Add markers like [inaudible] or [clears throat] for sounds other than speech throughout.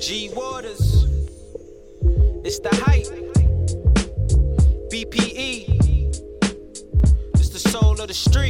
G Waters. It's the hype. BPE. It's the soul of the streets.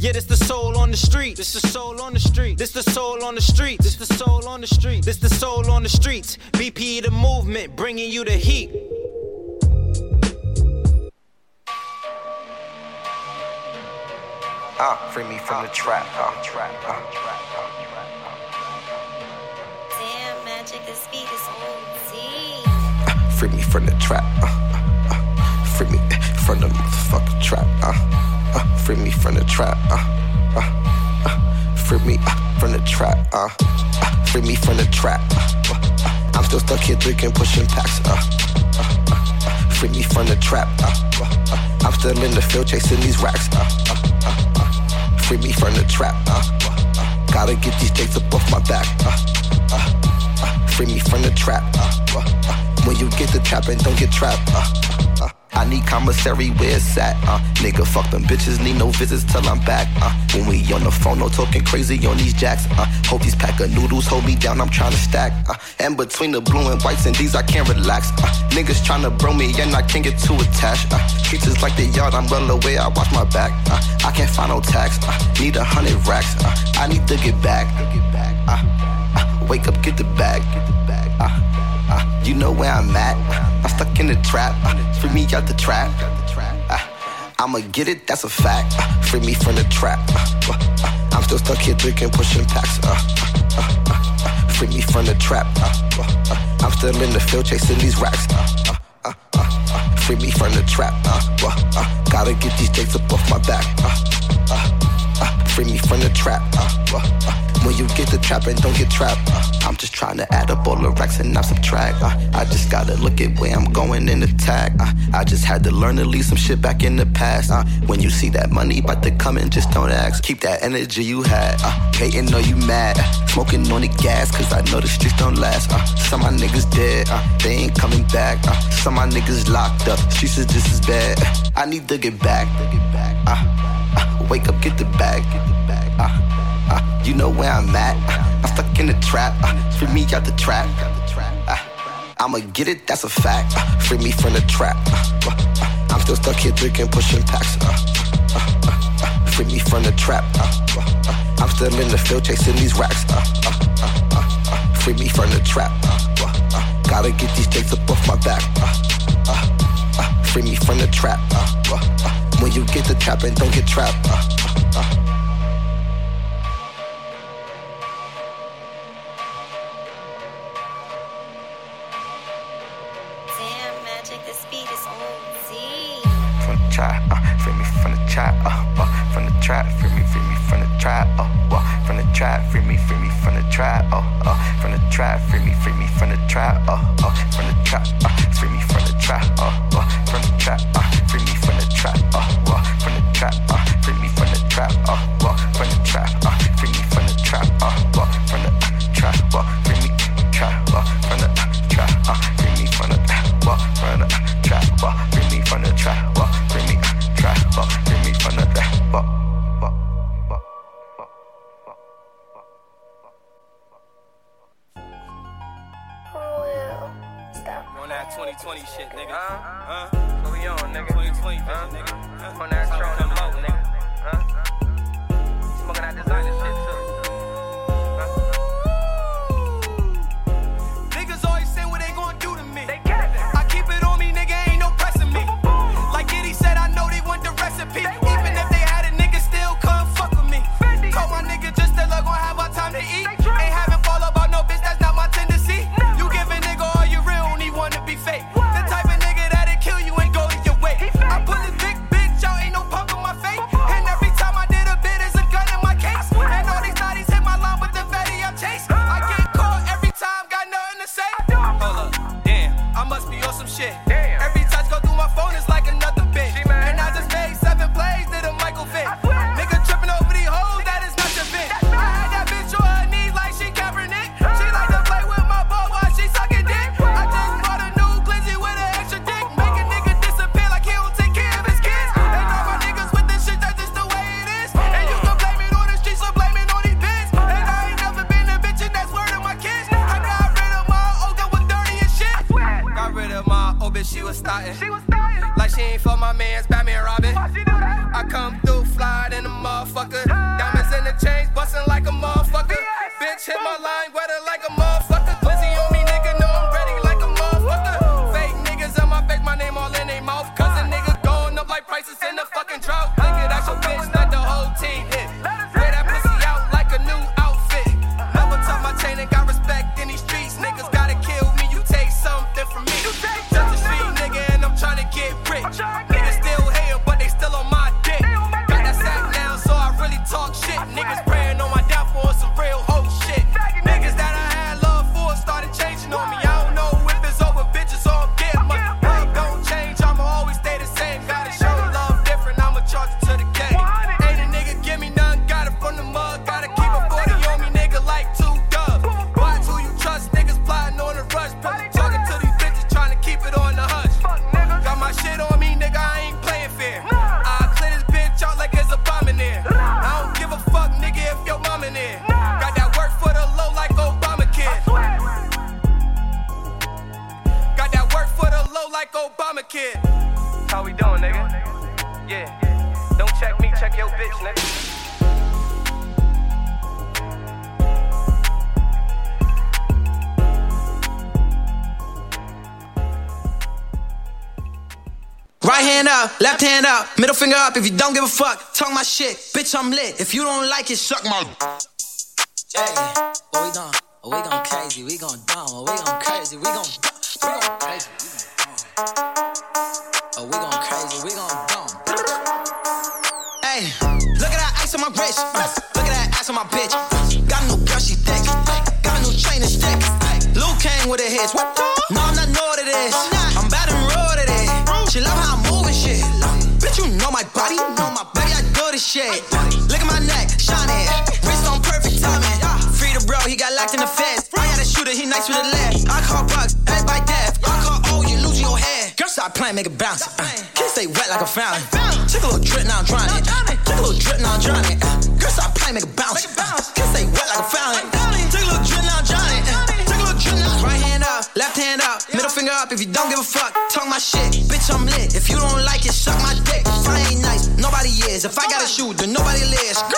Yeah, this the soul on the street. This the soul on the street. This the soul on the street. This the soul on the street. This the soul on the streets. BP the movement, bringing you the heat. Uh, free me from the trap. Uh, trap. Uh. Damn, magic, this beat is OD. Uh, free me from the trap. Uh, uh, uh. free me from the motherfucking trap. Uh uh, free me from the trap, uh, uh, uh, free me uh, from the trap, uh, uh, free me from the trap. Uh, uh, I'm still stuck here drinking, pushing packs, uh, uh, uh, free me from the trap. Uh, uh, uh, I'm still in the field chasing these racks, uh, uh, uh, uh, free me from the trap. Uh, uh, uh, gotta get these jakes up off my back. Uh, uh, uh, free me from the trap. Uh, uh, uh, when you get the trap and don't get trapped. Uh, uh, uh, I need commissary where it's at. Uh, nigga, fuck them bitches, need no visits till I'm back. Uh, when we on the phone, no talking crazy on these jacks. Uh, hope these pack of noodles hold me down, I'm trying to stack. Uh, and between the blue and whites and these, I can't relax. Uh, niggas trying to bro me and I can't get too attached. Uh, streets is like the yard, I'm well away, I watch my back. Uh, I can't find no tax, uh, need a hundred racks. Uh, I need to get back. Uh, uh, wake up, get the bag, get the bag. Uh, uh, you know where I'm at. I'm stuck in the trap. Uh, free me out the trap. Uh, I'ma get it, that's a fact. Uh, free me from the trap. Uh, uh, I'm still stuck here drinking, pushing packs. free me from the trap. I'm still in the field chasing these racks. free me from the trap. gotta get these jakes up off my back. free me from the trap. When you get the trap and don't get trapped, uh, I'm just trying to add up all the racks and not subtract. Uh, I just gotta look at where I'm going and attack. Uh, I just had to learn to leave some shit back in the past. Uh, when you see that money about to come in, just don't ask. Keep that energy you had. Uh, hating, know you mad. Smoking on the gas, cause I know the streets don't last. Uh, some of my niggas dead, uh, they ain't coming back. Uh, some of my niggas locked up, streets is just as bad. I need to get back. Uh, uh, wake up, get the bag. Uh, uh, you know where I'm at. I'm stuck in the trap. Uh, free me out the trap. Uh, I'ma get it, that's a fact. Uh, free me from the trap. Uh, uh, I'm still stuck here drinking, pushing packs. Uh, free me from the trap. I'm still in the field chasing these racks. free me from the trap. gotta get these jakes up off my back. free me from the trap. when you get the trap and don't get trapped. Right hand up, left hand up, middle finger up. If you don't give a fuck, talk my shit. Bitch, I'm lit. If you don't like it, suck my. Yeah, what we gon' we gon' crazy, we gon' dumb, we gon' crazy, we gon' a nice with the left. I call bugs, everybody deaf. I call oh, you losing your head. Girl, stop playing, make it bounce. Uh, kiss stay wet like a fountain. Take a little drip, now I'm drowning. Uh, take a little drip, now I'm drowning. Girl, stop playing, make it bounce. Kiss stay wet like a fountain. Take a little drip, now I'm drowning. Take a little drip, now Right hand up, left hand up, middle finger up. If you don't give a fuck, talk my shit. Bitch, I'm lit. If you don't like it, suck my dick. If I ain't nice, nobody is. If I gotta shoot, then nobody lives. Do,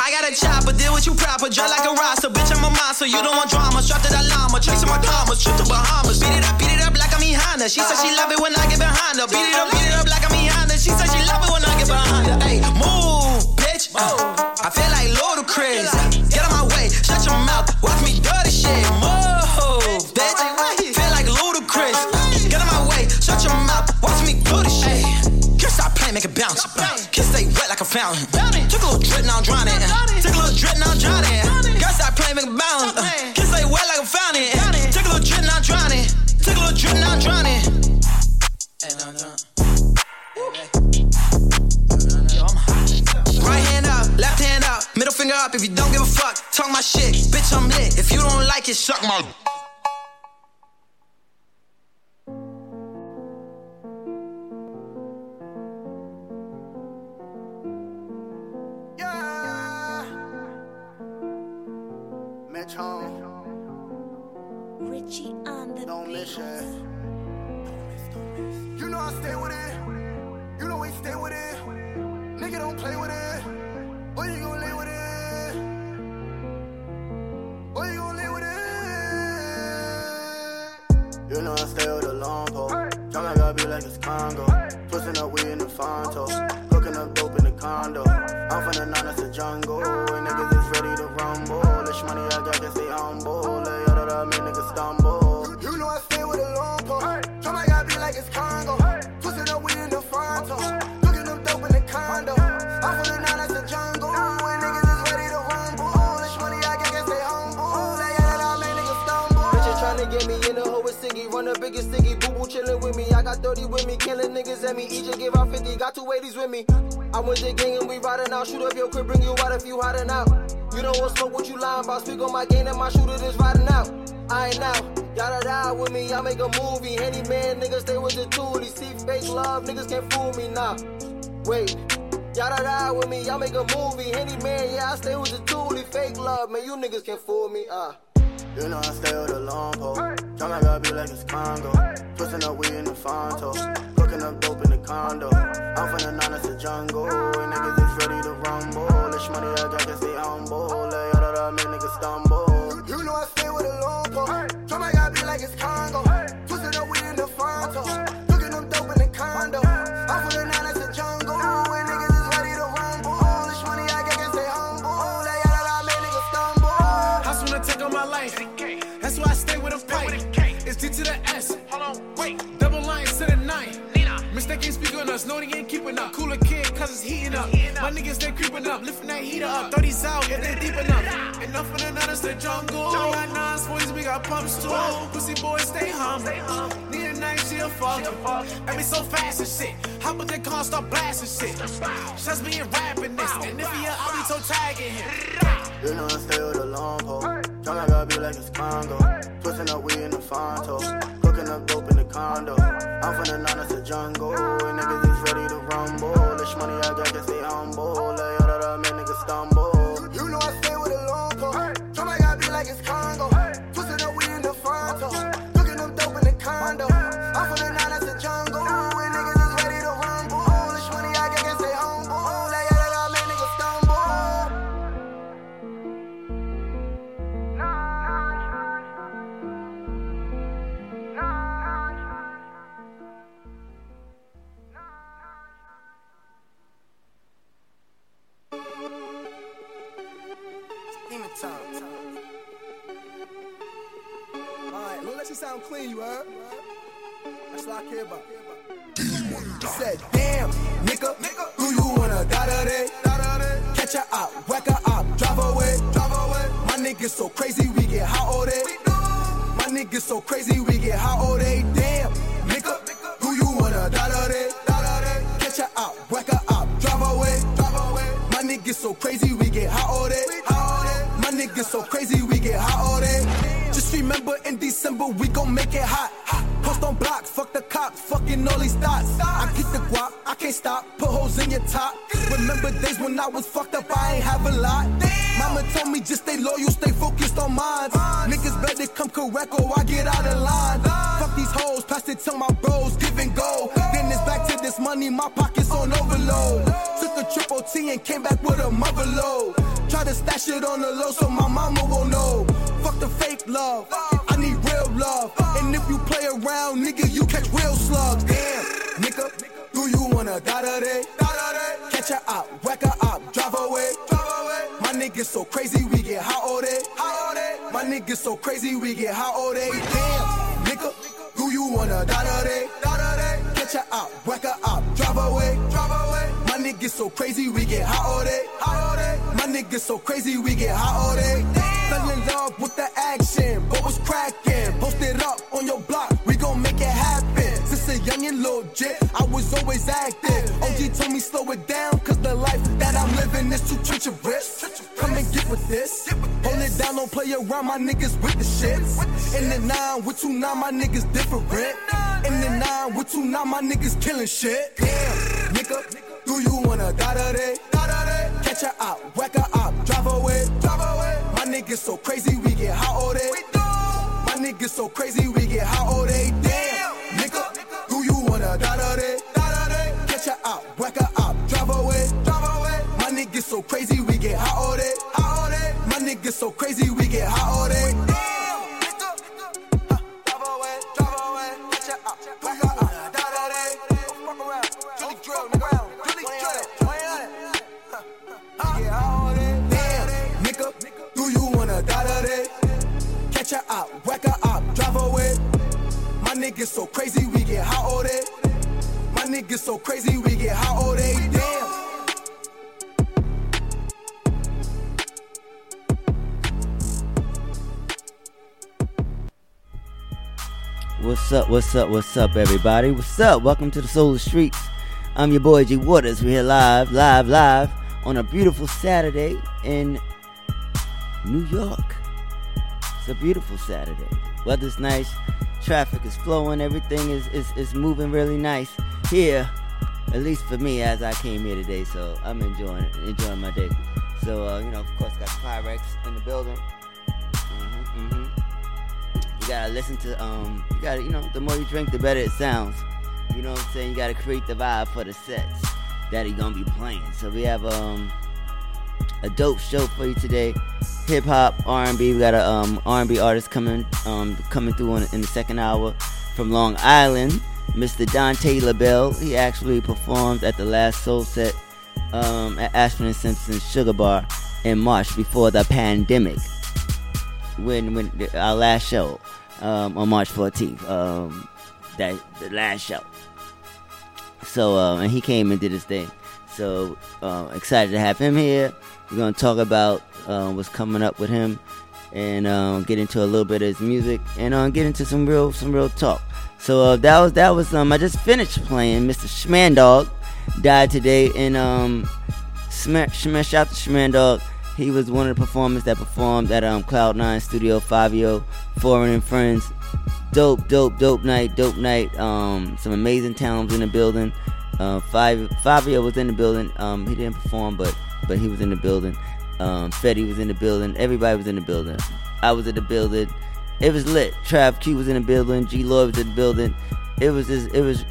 I got a chopper, deal with you proper. Dry like a roster. Bitch, I'm a monster. You don't want drama. Strapped to that llama. Chasing my commas. Trip to Bahamas. Beat it up, beat it up like I'm Honda. She said she love it when I get behind her. Beat it up, beat it up like I'm Honda. She said she love it when I get behind her. Hey, move, bitch. I feel like Ludacris. Get out my way. Shut your mouth. Watch me do this shit. Move, bitch. Feel like Ludacris. Get out my way. Shut your mouth. Watch me do this shit. Girl, stop playing, make it bounce. Kiss stay wet like a fountain. If you don't give a fuck, talk my shit. Bitch, I'm lit. If you don't like it, suck my. Yeah. Mitch home. Richie on the Don't miss beat. it. You know I stay with it. You know we stay with it. Nigga don't play with it. What you gonna live with it? What you gonna live with it? You know I stay with a long pole. Trying like I be like it's Congo. Twisting up weed in the Fronto. Cooking up dope in the condo. I'm from the nine, that's the jungle. And niggas is ready to rumble. This money I got, can stay humble. Lay out that I make niggas stumble. You know I stay with a long pole. Trying like I be like it's Congo. Twisting up weed in the Fronto. Cooking up dope in the condo. Got 30 with me. Killing niggas at me. Each give out 50. Got two 80s with me. I'm with the gang and we riding out. Shoot up your crib, bring you out if you hiding out. You don't want smoke, what you lying about? Speak on my game and my shooter is riding out. I ain't out. Y'all die with me, I make a movie. Any man, niggas stay with the tool. These see fake love, niggas can't fool me now. Nah. Wait. Y'all die with me, y'all make a movie. Any man, yeah, I stay with the tool. These fake love, man, you niggas can't fool me. Ah. Uh. You know I stay with a long pole. Tell my God be like it's Congo. Twisting up weed in the Fronto. Cooking up dope in the condo. I'm from the nine, it's a jungle. And niggas is ready to rumble. This money I got, can stay humble. Lay out of make niggas stumble. You know I stay with a long pole. Tell my God be like it's Congo. Twisting up weed in the Fronto. Cooking up dope in the condo. I'm from the nine, it's a jungle. To the S. Mistake ain't speak on us, no, they ain't keeping up. Cooler kid, cause it's heating up. My niggas, they creeping up, lifting that heater up. 30s out, if they deep enough. Enough for the it's the jungle. We got nines, boys, we got pumps too. Pussy boys, stay humble. Need a night, she a fuck. And me so fast and shit. How about they car start blasting shit? Just me and rapping this. And if he a, I'll be so tagging him. You know I stay with a long pole. My God be like it's Congo. Twisting up weed in the Fronto. Cooking up dope condo. I'm from the nine, it's a jungle. And niggas is ready to rumble. This money I got, can stay humble. Lay out of that, make niggas stumble. You know I stay with a long pole. Tell my be like it's Congo. Twisting up weed in the Fronto. Cooking up dope in the condo. Said, damn, nigga, do you wanna die today? Catch her out, whack her up, drive away, drive away. My niggas so crazy, we get hot all day. My niggas so crazy, we get hot all day. Damn, nigga, do you wanna die today? Catch her out, whack her up, drive away, drive away. My niggas so crazy, we get hot all day. My niggas so crazy, we get hot all day. Remember in December, we gon' make it hot. Post on block, fuck the cops, fucking all these thoughts. I keep the guap, I can't stop, put holes in your top. Remember days when I was fucked up, I ain't have a lot. Mama told me just stay loyal, stay focused on mine. Niggas better come correct or I get out of line. Fuck these hoes, pass it to my bros, give and go. Then it's back to this money, my pockets on overload. Took a triple T and came back with a mother load. Try to stash it on the low so my mama won't know. Fuck the fake love, I need real love. And if you play around, nigga, you catch real slugs. Damn, nigga, do you wanna die today? Catch her out, whack her up, drive away. My niggas so crazy, we get hot all day. My niggas so crazy, we get hot all day. Damn, nigga, do you wanna die today? Catch her out, whack her up, drive away. My niggas so crazy, we get hot all day. My niggas so crazy, we get hot all day. Fell in love with the action, what was cracking? Post it up on your block, we gon' make it happen. Since a young and jit, I was always active. OG told me slow it down, cause the life that I'm living is too treacherous. Come and get with this. Hold it down, don't play around, my niggas with the shits. In the nine, with two nine, my niggas different. In the nine, with two nine, my niggas killing shit. Damn, nigga, do you wanna die today? Catch her out, whack her up, drive away. My niggas so crazy, we get hot all day. My niggas so crazy, we get hot all day. Damn, nigga, do you wanna die today? Catch her out, whack her up, drive away. My niggas so crazy, we get hot all day. My niggas so crazy, we get hot all day. Niggas so crazy, we get hot all day. My niggas so crazy, we get hot all day. Damn. What's up? What's up? What's up, everybody? What's up? Welcome to the Solar Streets. I'm your boy G Waters. We're here live, live, live on a beautiful Saturday in New York. It's a beautiful Saturday. Weather's nice, traffic is flowing, everything is, is, is moving really nice here, at least for me as I came here today. So I'm enjoying enjoying my day. So, uh, you know, of course, got Pyrex in the building. Mm-hmm, mm-hmm. You gotta listen to, um, you gotta, you know, the more you drink, the better it sounds. You know what I'm saying? You gotta create the vibe for the sets that he gonna be playing. So we have, um, a dope show for you today. Hip hop, R&B. We got a um, R&B artist coming um, coming through in, in the second hour from Long Island. Mr. Dante LaBelle. He actually performed at the last Soul Set um, at Ashford and Simpson Sugar Bar in March before the pandemic. When when our last show um, on March 14th, um, that the last show. So uh, and he came and did his thing. So uh, excited to have him here. We're gonna talk about uh, what's coming up with him, and uh, get into a little bit of his music, and uh, get into some real some real talk. So uh, that was that was um I just finished playing Mr. Schmandog died today and um smash smash out to Schmandog. He was one of the performers that performed at um Cloud Nine Studio Fabio, Foreign and Friends. Dope, dope, dope night, dope night. Um, some amazing talents in the building. Uh, Fabio was in the building. Um, he didn't perform, but but he was in the building. Um, Fetty was in the building. Everybody was in the building. I was in the building. It was lit. Trav Q was in the building. G Lloyd was in the building. It was just, it was.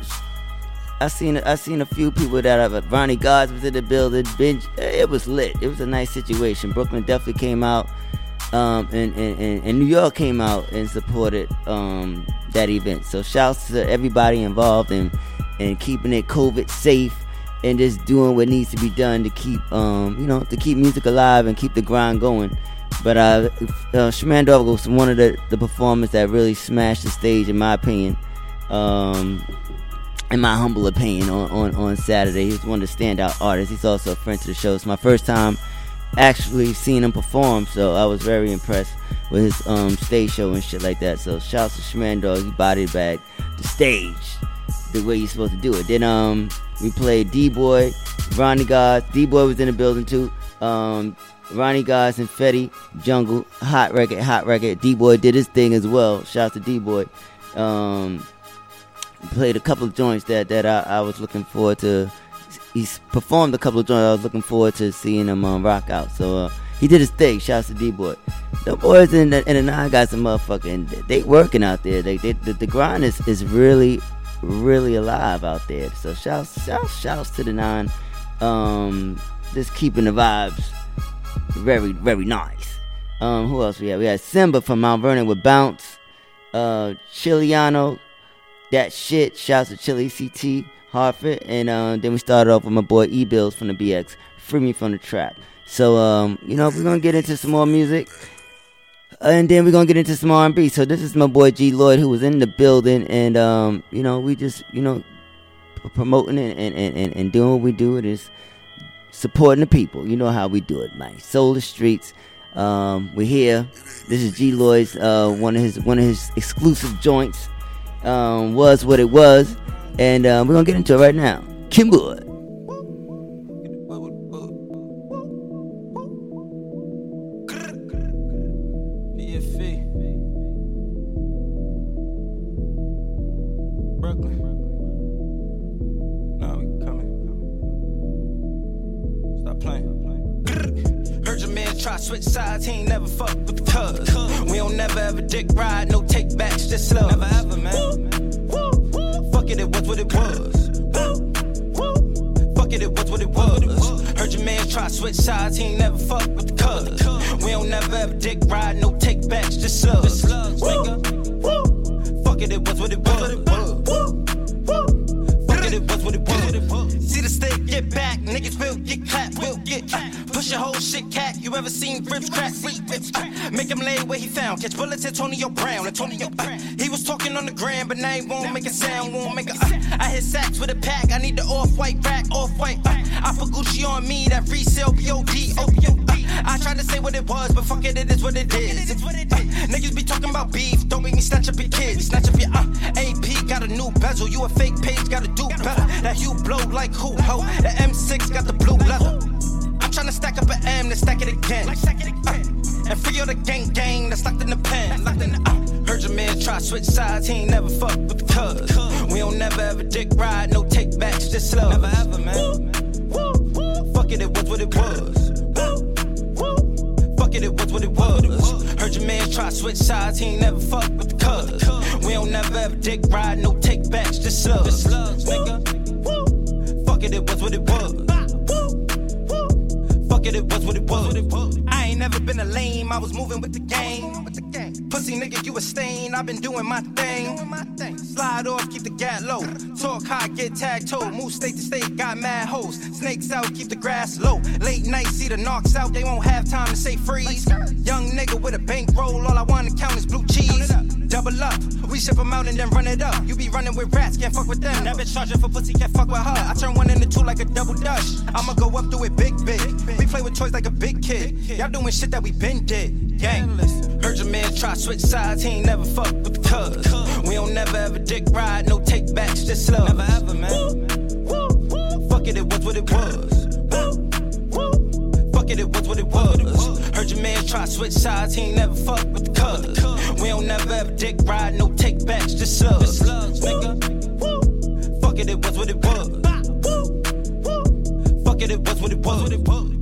I seen I seen a few people that have Ronnie Gods was in the building. Benj, it was lit. It was a nice situation. Brooklyn definitely came out, um, and, and, and, New York came out and supported um, that event. So shouts to everybody involved in and keeping it COVID safe and just doing what needs to be done to keep um, you know to keep music alive and keep the grind going. But uh, uh Schmandog was one of the, the performers that really smashed the stage, in my opinion. Um, in my humble opinion, on, on, on Saturday. He was one of the standout artists. He's also a friend to the show. It's my first time actually seeing him perform, so I was very impressed with his um, stage show and shit like that. So shouts to Schmandog, he bodied back the stage the way you're supposed to do it. Then um we played D Boy, Ronnie Gods. D Boy was in the building too. Um Ronnie Gods and Fetty, Jungle, hot record, hot record. D Boy did his thing as well. Shout out to D Boy. Um, played a couple of joints that that I, I, was looking forward to. He's performed a couple of joints I was looking forward to seeing him um, rock out. So uh, he did his thing. Shouts to D Boy. The boys in the, in the nine got some motherfucking. They working out there. They, they the, the grind is, is really really alive out there. So shouts shouts shouts to the nine. Um, just keeping the vibes very very nice. Um, who else we had? We had Simba from Mount Vernon with Bounce. Uh, Chiliano, that shit. Shouts to Chili CT Hartford, and uh, then we started off with my boy E Bills from the BX. Free me from the trap. So um, you know, we're gonna get into some more music. And then we're gonna get into some R&B. So this is my boy G Lloyd who was in the building, and um, you know, we just you know promoting it and, and, and, and doing what we do. It is supporting the people. You know how we do it, man. Solar Streets. Um, we're here. This is G Lloyd's uh, one of his one of his exclusive joints. Um, was what it was, and uh, we're gonna get into it right now. Switch he ain't never fuck with the cuz. We don't never ever dick ride, no take backs, just love. Never ever, man. Fuck it, it was what it was. Fuck it, it was what it was. Heard your man try switch sides, he ain't never fuck with the cuz. We don't never ever dick ride, no take backs, just love. Fuck it, it was what it was. Fuck it, it was what it was. Get back, niggas will get clapped, will get clapped. Push your whole shit, cat. You ever seen ribs crack? Ribs, uh, make him lay where he found. Catch bullets, Antonio Brown. Antonio Brown. He was talking on the gram, but now he won't make a sound. Won't make a. Uh, I hit sacks with a pack. I need the off white rack, off white. Uh, I put Gucci on me, that resale uh, I tried to say what it was, but fuck it, it is what it is. It's what it is. Uh, niggas be talking about beef, don't make me snatch up your kids. Snatch up your. Uh, AP, got a new bezel. You a fake page, gotta do better. That you blow like who, ho? The M6 got the blue leather. I'm tryna stack up an M, then stack it again. Uh, and free all the gang gang that's locked in the pen. Locked in the, uh, heard your man try switch sides, he ain't never fuck with the cuz. We don't never ever dick ride, no take backs, just love. Never ever, man. Fuck it, it was what it was. What it was. Heard your man try switch sides, he ain't never fuck with the cuz. We don't never ever dick ride, no take backs, just slugs. Nigga. Fuck it, it was what it was. Fuck it, it was what it was. I ain't never been a lame, I was moving with the gang. Pussy nigga, you a stain, i been doing my thing. Slide off, keep the gat low. Talk high, get tag toe. Move state to state, got mad hoes. Snakes out, keep the grass low. Late night, see the knocks out, they won't have time to say freeze. Young nigga with a bankroll, all I wanna count is blue cheese. Double up, we ship 'em out and then run it up. You be running with rats, can't fuck with them. That bitch charging for pussy, can't fuck with her. I turn one into two like a double dutch. I'ma go up through it big, big. We play with toys like a big kid. Y'all doing shit that we been did. Gang. Heard your man try switch sides, he ain't never fuck with the cuz. We don't never ever dick ride, no take backs, just love. Never ever, man. Fuck it, it was what it was. It, it was what it was. Heard your man try switch sides, he ain't never fuck with the cuz. We don't never ever dick ride, no take backs, just slugs. Nigga. Fuck it, it was what it was. Fuck it, it was what it was.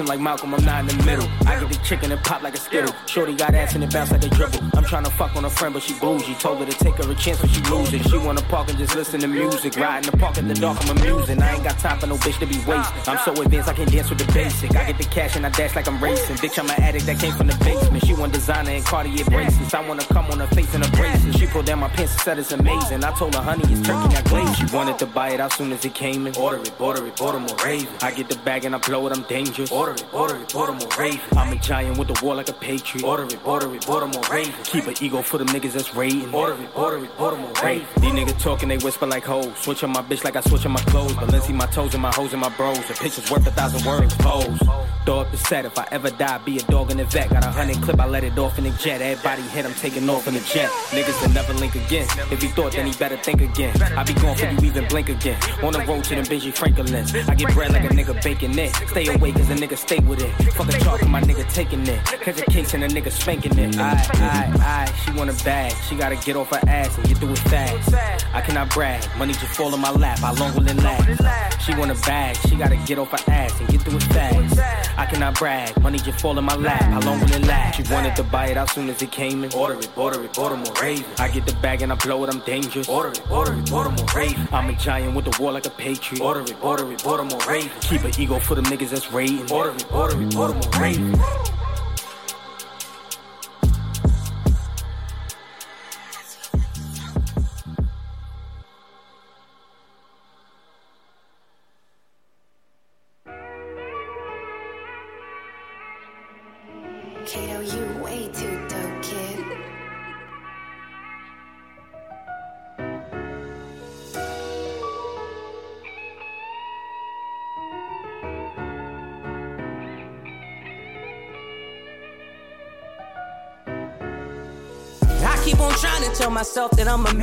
'Em like Malcolm, I'm not in the middle. I get the chicken and pop like a skittle. Shorty got ass and it bounce like a dribble. I'm tryna fuck on a friend, but she bougie. Told her to take her a chance when she lose it. She wanna park and just listen to music. Ride in the park in the dark, I'm amusing. I ain't got time for no bitch to be wasted. I'm so advanced, I can dance with the basic. I get the cash and I dash like I'm racing. Bitch, I'm an addict that came from the basement. She want designer and Cartier bracelets. I wanna come on her face in a bracelet. She pulled down my pants and said it's amazing. I told her, honey, it's turkey, I glaze. She wanted to buy it out soon as it came in. Order it, order it, Baltimore Raven. I get the bag and I blow it, I'm dangerous. Order it, order it, Baltimore Raven. I'm a giant with the war like a patriot. Order it, order it, Baltimore Raven. Keep an ego for the niggas that's raiding. Order it, order it, Baltimore Raven. These niggas talking, they whisper like hoes. Switch on my bitch like I switch on my clothes. Balenci my toes and my hoes and my bros. The picture's worth a thousand words. Pose. Throw up the set. If I ever die, be a dog in the vet. Got a hundred clip, I let it off in the jet. Everybody hit, I'm taking off in the jet. Niggas will never link again. If he thought, then he better think again. I be going for you even blink again. On the road to them Benji Franklin's. I get bread like a nigga baking it. Stay awake as a nigga stay with it. Fuck a for my nigga taking it. Catch a case and a nigga spanking it. Aye, aye, aye. She want a bag. She gotta get off her ass and get through it fast. I cannot brag. Money just fall in my lap. How long will it last? She want a bag. She gotta get off her ass and get through it fast. I cannot brag. Money just fall in my lap. How long will it last? She wanted to buy it out soon as it came in. Order it, order it, Baltimore Raven. I get the bag and I blow it. I'm dangerous. Order it, order it, Baltimore Raven. I'm a giant with the war like a patriot. Order it, order it, Baltimore Raven. Keep an ego for the niggas that's raiding. Order it, order it, Baltimore Raven.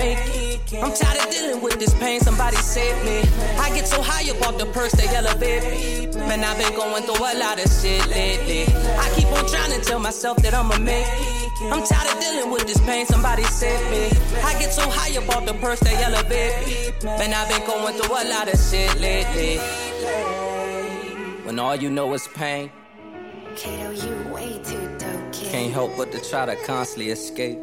Make it. I'm tired of dealing with this pain, somebody save me. I get so high up off the purse, they elevate me. Man, I've been going through a lot of shit lately. I keep on trying to tell myself that I'ma make it. I'm tired of dealing with this pain, somebody save me. I get so high up about the purse they elevate me. Man, I've been going through a lot of shit lately. When all you know is pain. Kato, you way too dope, kid. Can't help but to try to constantly escape.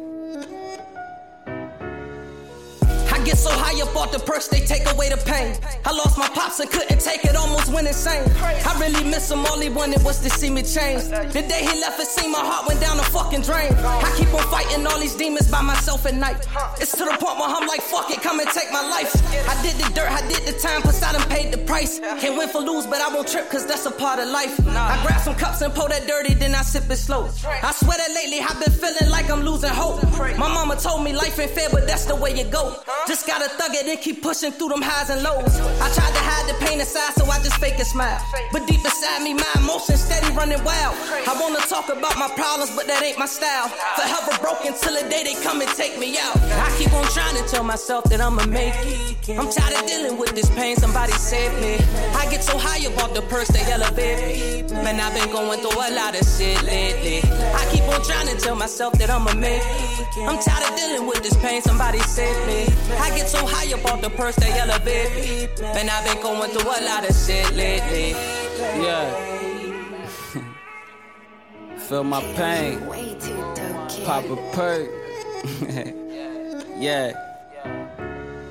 Get so high up off the purse, they take away the pain. I lost my pops and couldn't take it, almost went insane. I really miss him, all he wanted was to see me change. The day he left, it seemed my heart went down the fucking drain. I keep on fighting all these demons by myself at night. It's to the point where I'm like, fuck it, come and take my life. I did the dirt, I did the time, plus I done paid the price. Can't win for lose, but I won't trip, cause that's a part of life. I grab some cups and pour that dirty, then I sip it slow. I swear that lately I've been feeling like I'm losing hope. My mama told me life ain't fair, but that's the way it go. Just gotta thug it and keep pushing through them highs and lows. I tried to hide the pain inside, so I just fake a smile. But deep inside me, my emotions steady running wild. I wanna talk about my problems, but that ain't my style. Forever broken till the day they come and take me out. I keep on trying to tell myself that I'ma make it. I'm tired of dealing with this pain, somebody save me. I get so high about the purse, they elevate me. Man, I've been going through a lot of shit lately. I keep on trying to tell myself that I'ma make it. I'm tired of dealing with this pain, somebody save me. I get so high up about the purse, they elevate me. Man, I've been going through a lot of shit lately. Yeah. [laughs] Feel my pain. Pop a perk. [laughs] yeah.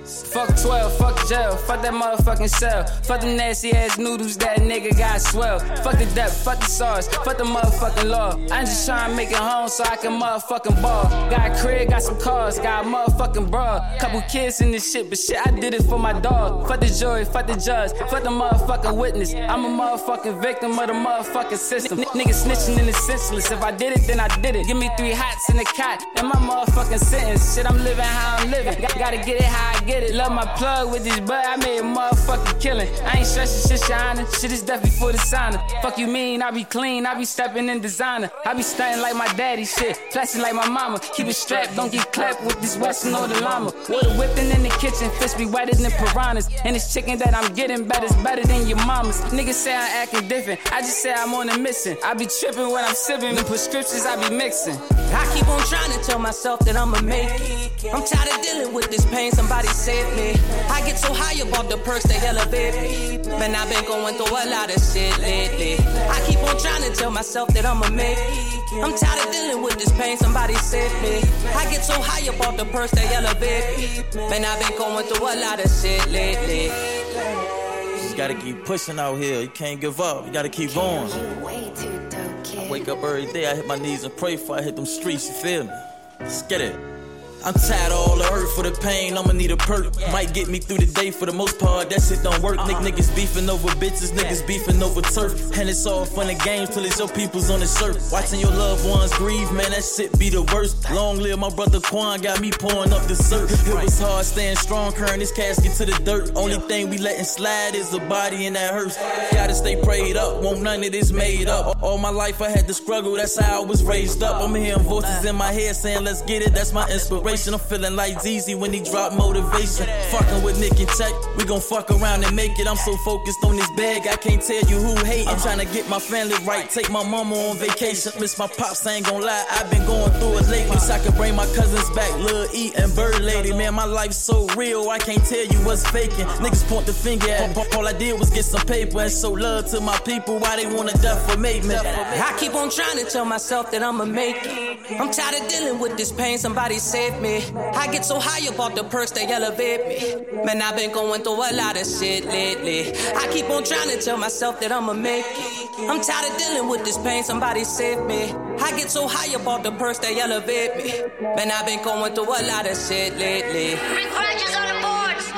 Fuck 12, fuck jail, fuck that motherfucking cell. Fuck the nasty ass noodles that nigga got swell. Fuck the depth, fuck the sauce, fuck the motherfucking law. I'm just trying to make it home so I can motherfucking ball. Got a crib, got some cars, got a motherfucking bra. Couple kids in this shit, but shit, I did it for my dog. Fuck the jury, fuck the judge, fuck the motherfucking witness. I'm a motherfucking victim of the motherfucking system. N- nigga snitching in the senseless. If I did it, then I did it. Give me three hots in the cot, and my motherfucking sentence. Shit, I'm living how I'm living. Got- gotta get it how I get it. Love my plug with this butt, I made a motherfucking killing. I ain't stressing, shit shining. Shit is definitely for the signer. Fuck you mean, I be clean, I be stepping in designer. I be stunting like my daddy shit, flashing like my mama. Keep it strapped, don't get clapped with this Western or the llama. Water whipping in the kitchen, fish be wetter than piranhas. And this chicken that I'm getting better's better than your mama's. Niggas say I'm acting different, I just say I'm on a mission. I be tripping when I'm sipping, the prescriptions I be mixing. I keep on trying to tell myself that I'ma make it. I'm tired of dealing with this pain, somebody save me. I get so high about the perks, they elevate me. Man, I've been going through a lot of shit lately. I keep on trying to tell myself that I'ma make it. I'm tired of dealing with this pain, somebody save me. I get so high about the perks, they elevate me. Man, I've been going through a lot of shit lately. You just gotta keep pushing out here. You can't give up. You gotta keep going. I wake up every day, I hit my knees and pray for I hit them streets, you feel me? Let's get it. I'm tired of all the hurt for the pain, I'ma need a perk. Might get me through the day for the most part, that shit don't work. Nick niggas beefing over bitches, niggas beefing over turf. And it's all fun and games till it's your people's on the surf. Watching your loved ones grieve, man, that shit be the worst. Long live my brother Quan, got me pouring up the surf. It was hard staying strong, carrying this casket to the dirt. Only thing we letting slide is the body in that hearse. Gotta stay prayed up, won't none of this made up. All my life I had to struggle, that's how I was raised up. I'm hearing voices in my head saying, let's get it, that's my inspiration. I'm feeling like ZZ when he drop motivation. Fucking with Nick and Tech, we gon' fuck around and make it. I'm so focused on this bag, I can't tell you who hate. I'm trying to get my family right, take my mama on vacation. Miss my pops, I ain't gon' lie, I've been going through it lately. Wish I could bring my cousins back, Lil E and Bird Lady. Man, my life's so real, I can't tell you what's faking. Niggas point the finger at me. All I did was get some paper and show love to my people. Why they wanna defamate me? I keep on trying to tell myself that I'ma make it. I'm tired of dealing with this pain, somebody save me. I get so high about the perks, they elevate me. Man, I've been going through a lot of shit lately. I keep on trying to tell myself that I'ma make it. I'm tired of dealing with this pain, somebody save me. I get so high about the perks, they elevate me. Man, I've been going through a lot of shit lately. Reflections on the boards.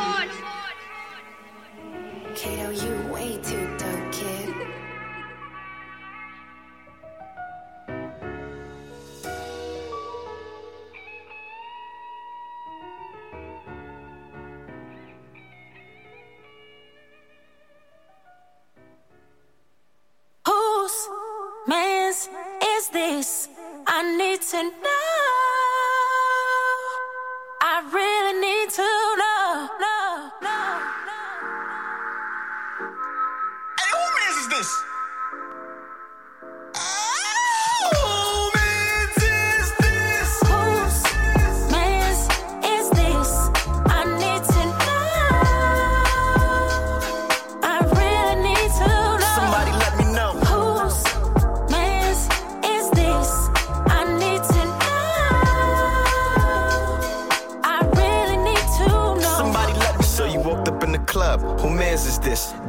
Kato, man's is this? I need to know. I really need to know. know, know. Hey, who? Man's is this?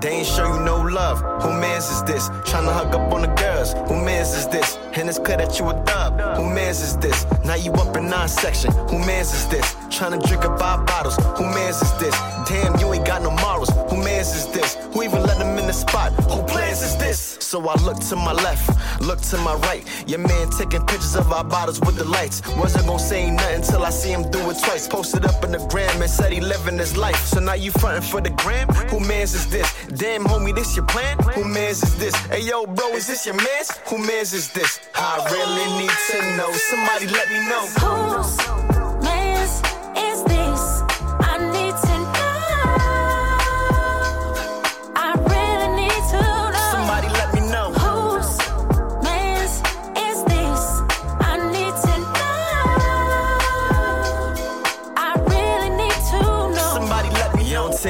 They ain't show you no love. Who mans is this? Tryna hug up on the girls. Who mans is this? And it's clear that you a thug. Who mans is this? Now you up in nine section. Who mans is this? Tryna drink up five bottles. Who mans is this? Damn, you ain't got no morals. Who mans is this? Who even the spot? Who plans is this? So I look to my left, look to my right. Your man taking pictures of our bottles with the lights. Wasn't gonna say nothing till I see him do it twice. Posted up in the gram and said he living his life. So now you frontin' for the gram? Who mans is this? Damn, homie, this your plan? Who mans is this? Hey, yo, bro, is this your mans? Who mans is this? I really need to know. Somebody let me know.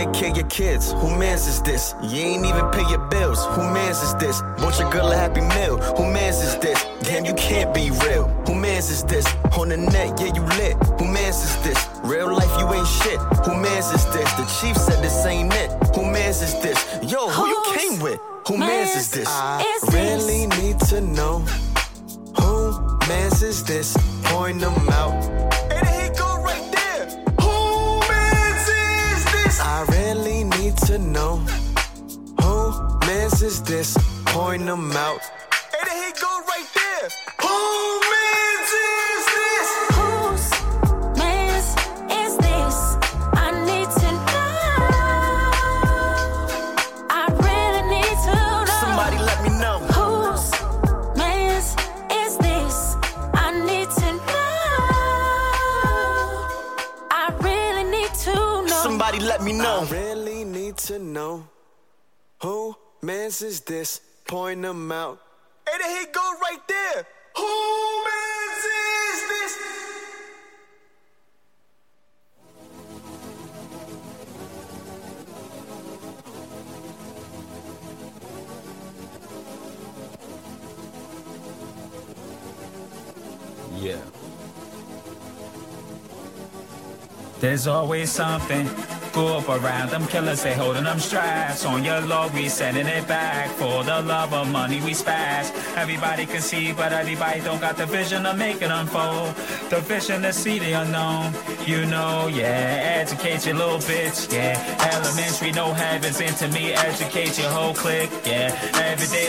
Me You don't take care of your kids. Who mans is this? You ain't even pay your bills. Who mans is this? Bought your girl a happy meal. Who mans is this? Damn, you can't be real. Who mans is this? On the net, yeah, you lit. Who mans is this? Real life, you ain't shit. Who mans is this? The chief said this ain't it. Who mans is this? Yo, who you came with? Who mans is this? mans I is this? really need to know. Who mans is this? Point them out. Need to know. Who mans is this? Point them out. And then he go right there. Who mans is this? Whose mans is this? I need to know. I really need to know. Somebody let me know. Whose mans is this? I need to know. I really need to know. Somebody let me know. Need to know. Who mans is this? Point them out. And then he go right there. Who mans is this? Yeah. There's always something good around them killers. They holding them straps on your love. We sending it back for the love of money. We spaz. Everybody can see, but everybody don't got the vision of making unfold. The vision to see the unknown. You know, yeah. Educate your little bitch, yeah. Elementary, no heavens into me. Educate your whole clique, yeah.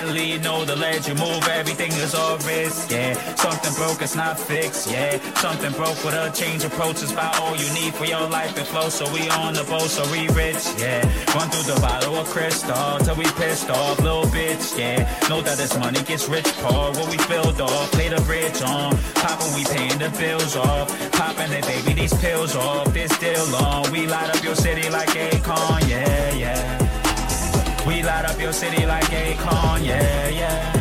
To lead, know the ledge you move. Everything is all risk, yeah. Something broke, it's not fixed, yeah. Something broke with a change approach is about all you need for your life to flow. So we on the boat, so we rich, yeah. Run through the bottle of Cristal till we pissed off, little bitch, yeah. Know that this money gets rich, Paul. What we filled off, play the bridge on. Poppin', we paying the bills off. Poppin' it, baby, these pills off. This deal long. We light up your city like Akon, yeah, yeah. We light up your city like Akon, yeah, yeah.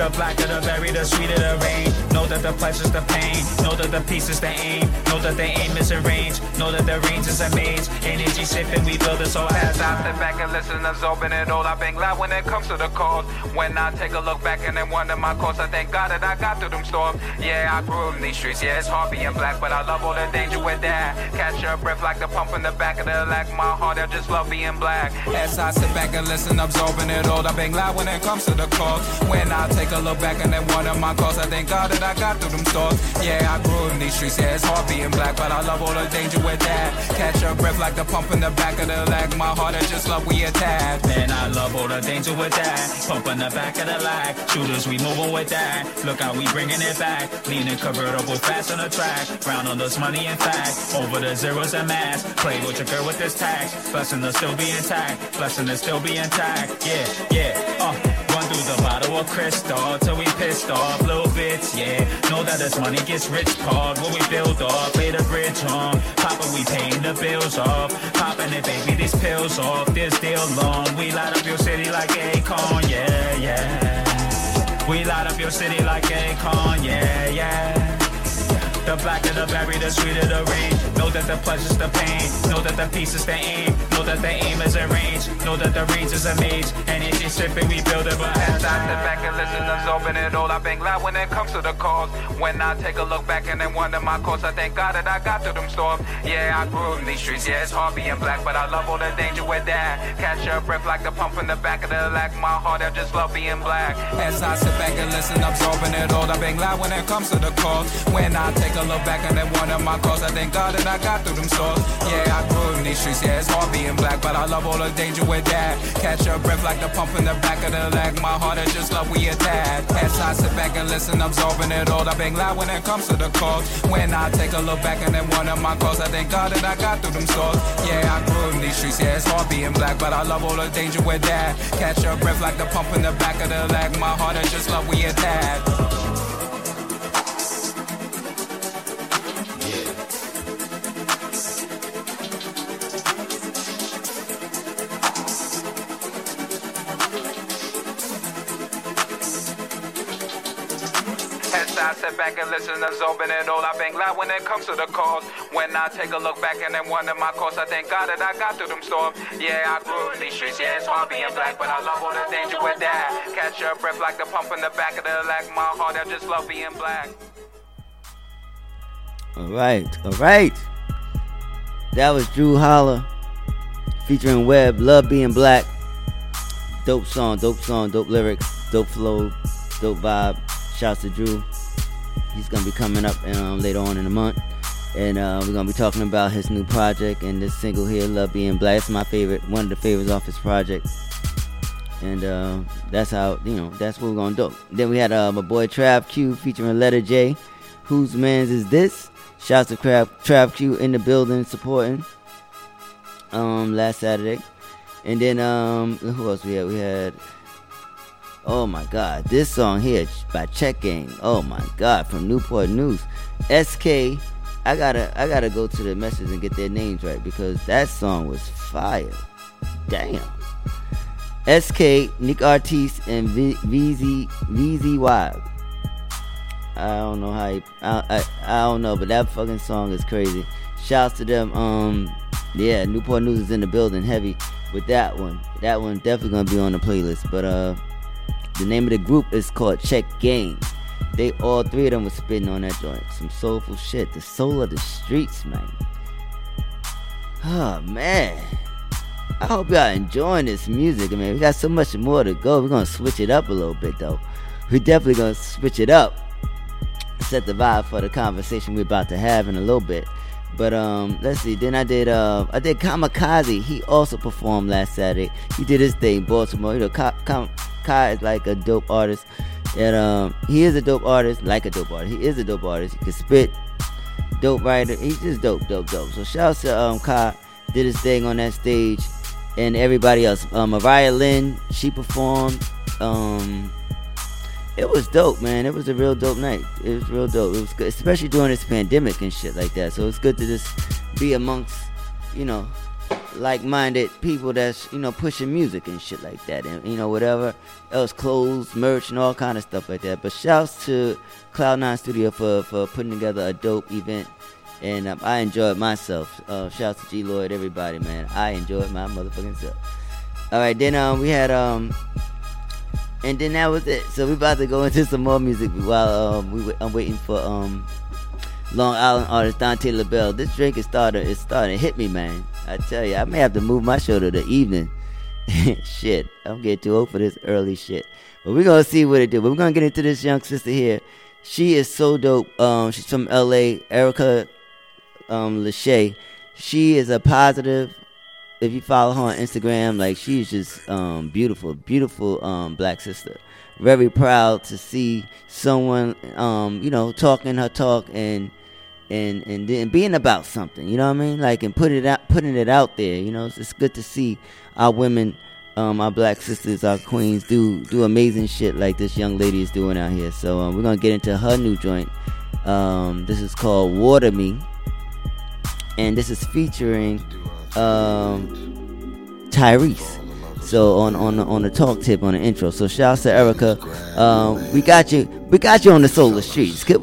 The black of the berry, the sweet of the rain. Know that the pleasure's the pain. Know that the peace is the aim. Know that the aim is in range. Know that the range is a mage. Energy sipping, we build it so As I sit back and listen, absorbing it all, I've been glad when it comes to the cause. When I take a look back and then wonder my course, I thank God that I got through them storms. Yeah, I grew up in these streets, yeah, it's hard being black, but I love all the danger with that. Catch your breath like the pump in the back of the lag. My heart, I just love being black. As I sit back and listen, absorbing it all, I've been glad when it comes to the cause. When I take a look back and then wonder my calls. I thank God that I got through them storms. Yeah, I grew in these streets, yeah, it's hard being black, but I love all the danger with that. Catch your breath like the pump in the back of the lag. My heart, I just love we attack. Man, I love all the danger with that. Pump in the back of the lag. Shooters, we moving with that. Look how we bringing it back. Leaning convertible fast on the track. Round on this money and fact. Over the zeros and mass. Play with your girl with this tax. Blessing to still be intact. Blessing to still be intact. Yeah, yeah, uh. Through the bottle of Cristal till we pissed off little bits, yeah. Know that this money gets rich, Paul. What we build off, lay the bridge on. Papa, we paying the bills off. Popping it, baby, these pills off. This deal long. We light up your city like Akon, yeah, yeah. We light up your city like Akon, yeah, yeah. The blacker the berry, the sweet of the rain. Know that the pleasure's the pain. Know that the peace is the aim. Know that the aim is a range. Know that the range is a mage. Energy stripping, we build it, but As I sit back and listen, absorbing it all, I've been glad when it comes to the cause. When I take a look back and then wonder my course, I thank God that I got through them storms. Yeah, I grew in these streets, yeah, it's hard being black, but I love all the danger with that. Catch your breath like the pump in the back of the lag. My heart, I just love being black. As I sit back and listen, absorbing it all, I've been glad when it comes to the cause. When I take a look back and then wonder my cause, I thank God that I got through them storms. Yeah, I grew in these streets, yeah, it's hard being black, but I love all the danger with that. Catch your breath like the pump in the back of the leg. My heart is just love we attack. As I sit back and listen, absorbing it all, I bang glad when it comes to the cause. When I take a look back and then wonder my cause, I thank God that I got through them storms. Yeah, I grew in these streets, yeah, it's hard being black, but I love all the danger with that. Catch your breath like the pump in the back of the leg. My heart is just love we attack. Sit back and listen, absorbing it all, I've been glad when it comes to the cause. When I take a look back and then wonder my course, I thank God that I got through them storms. Yeah, I grew in these streets, yeah, it's hard being black, but I love all the danger with that. Catch your breath like the pump in the back of the leg. My heart, I just love being black. All right, all right. That was Drew Holler featuring Webb. Love being black. Dope song, dope song, dope lyrics, dope flow, dope vibe. Shouts to Drew. He's gonna be coming up um, later on in the month, and uh, we're gonna be talking about his new project and this single here, "Love Being Black." It's my favorite, one of the favorites off his project, and uh, that's how you know that's what we're gonna do. Then we had uh, my boy Trav Q featuring Letter J. Whose man's is this? Shouts to Trav, Trav Q in the building supporting. Um, last Saturday, and then um, who else we had? We had. Oh my God, this song here by Check Gang. Oh my God, from Newport News. SK, I gotta I gotta go to the message and get their names right because that song was fire. Damn. SK, Nick Artis, and VZ VZY. I don't know how I, I I don't know, but that fucking song is crazy. Shouts to them. Um, yeah, Newport News is in the building heavy with that one. That one definitely gonna be on the playlist. But uh, the name of the group is called Check Gang. They all three of them was spitting on that joint. Some soulful shit. The soul of the streets, man. Oh man. I hope y'all enjoying this music. I mean, we got so much more to go. We're gonna switch it up a little bit though. We're definitely gonna switch it up. Set the vibe for the conversation we're about to have in a little bit. But um, let's see. Then I did uh, I did Kamikaze. He also performed last Saturday. He did his thing, Baltimore. You know, Ka, Ka, Kai is like a dope artist, and um, he is a dope artist, like a dope artist. He is a dope artist. He can spit, dope writer. He's just dope, dope, dope. So shout out to um, Kai. Did his thing on that stage, and everybody else. Um, Mariah Lynn, she performed. Um, it was dope, man. It was a real dope night. It was real dope. It was good, especially during this pandemic and shit like that. So it's good to just be amongst, you know, like-minded people that's you know pushing music and shit like that, and you know whatever else, clothes, merch, and all kind of stuff like that. But shouts to Cloud9 Studio for for putting together a dope event, and um, I enjoyed myself. Uh, shouts to G Lloyd, everybody, man. I enjoyed my motherfucking self. All right, then um we had um and then that was it. So we about to go into some more music while um we I'm waiting for um Long Island artist Dante LaBelle. This drink is starting it's starting to hit me, man. I tell you, I may have to move my show to the evening. [laughs] shit, I'm getting too old for this early shit. But we're gonna see what it do. But we're gonna get into this young sister here. She is so dope. Um, she's from LA, Erica um Lachey. She is a positive if you follow her on Instagram, like she's just um, beautiful, beautiful um, black sister. Very proud to see someone, um, you know, talking her talk and and and then being about something. You know what I mean? Like and putting it out, putting it out there. You know, it's, it's good to see our women, um, our black sisters, our queens do do amazing shit like this young lady is doing out here. So um, we're gonna get into her new joint. Um, this is called Water Me, and this is featuring um, Tyrese. So on on on the talk tip on the intro. So shout out to Erica. Um, we got you. We got you on the solar streets. Good.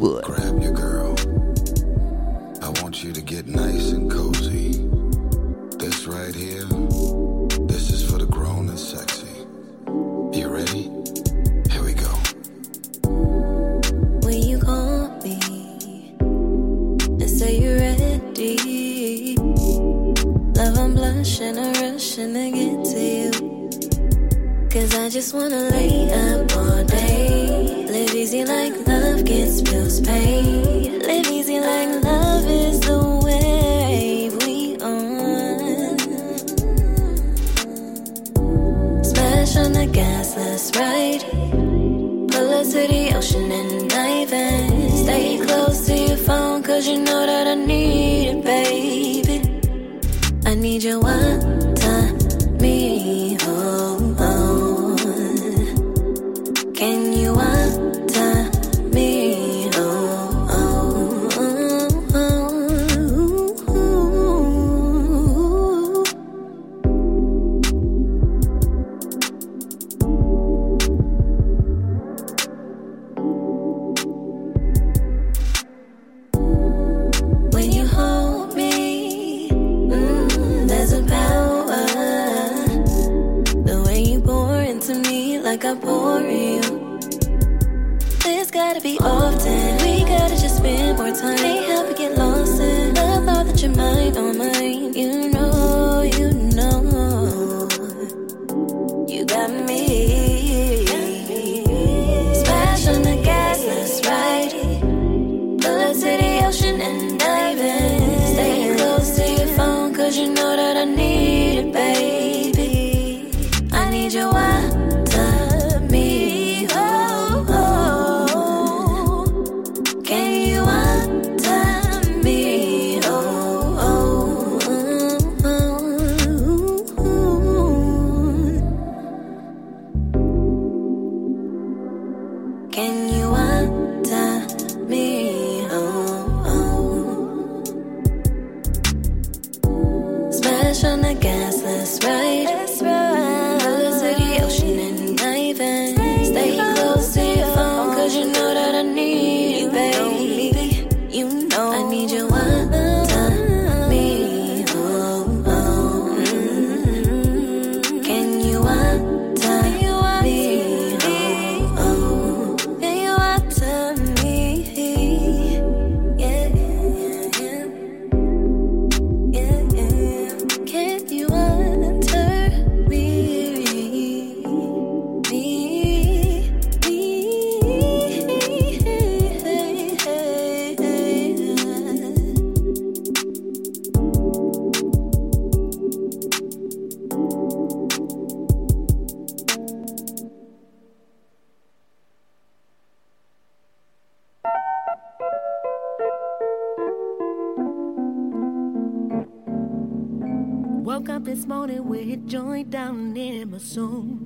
this morning where it joined down near my soul.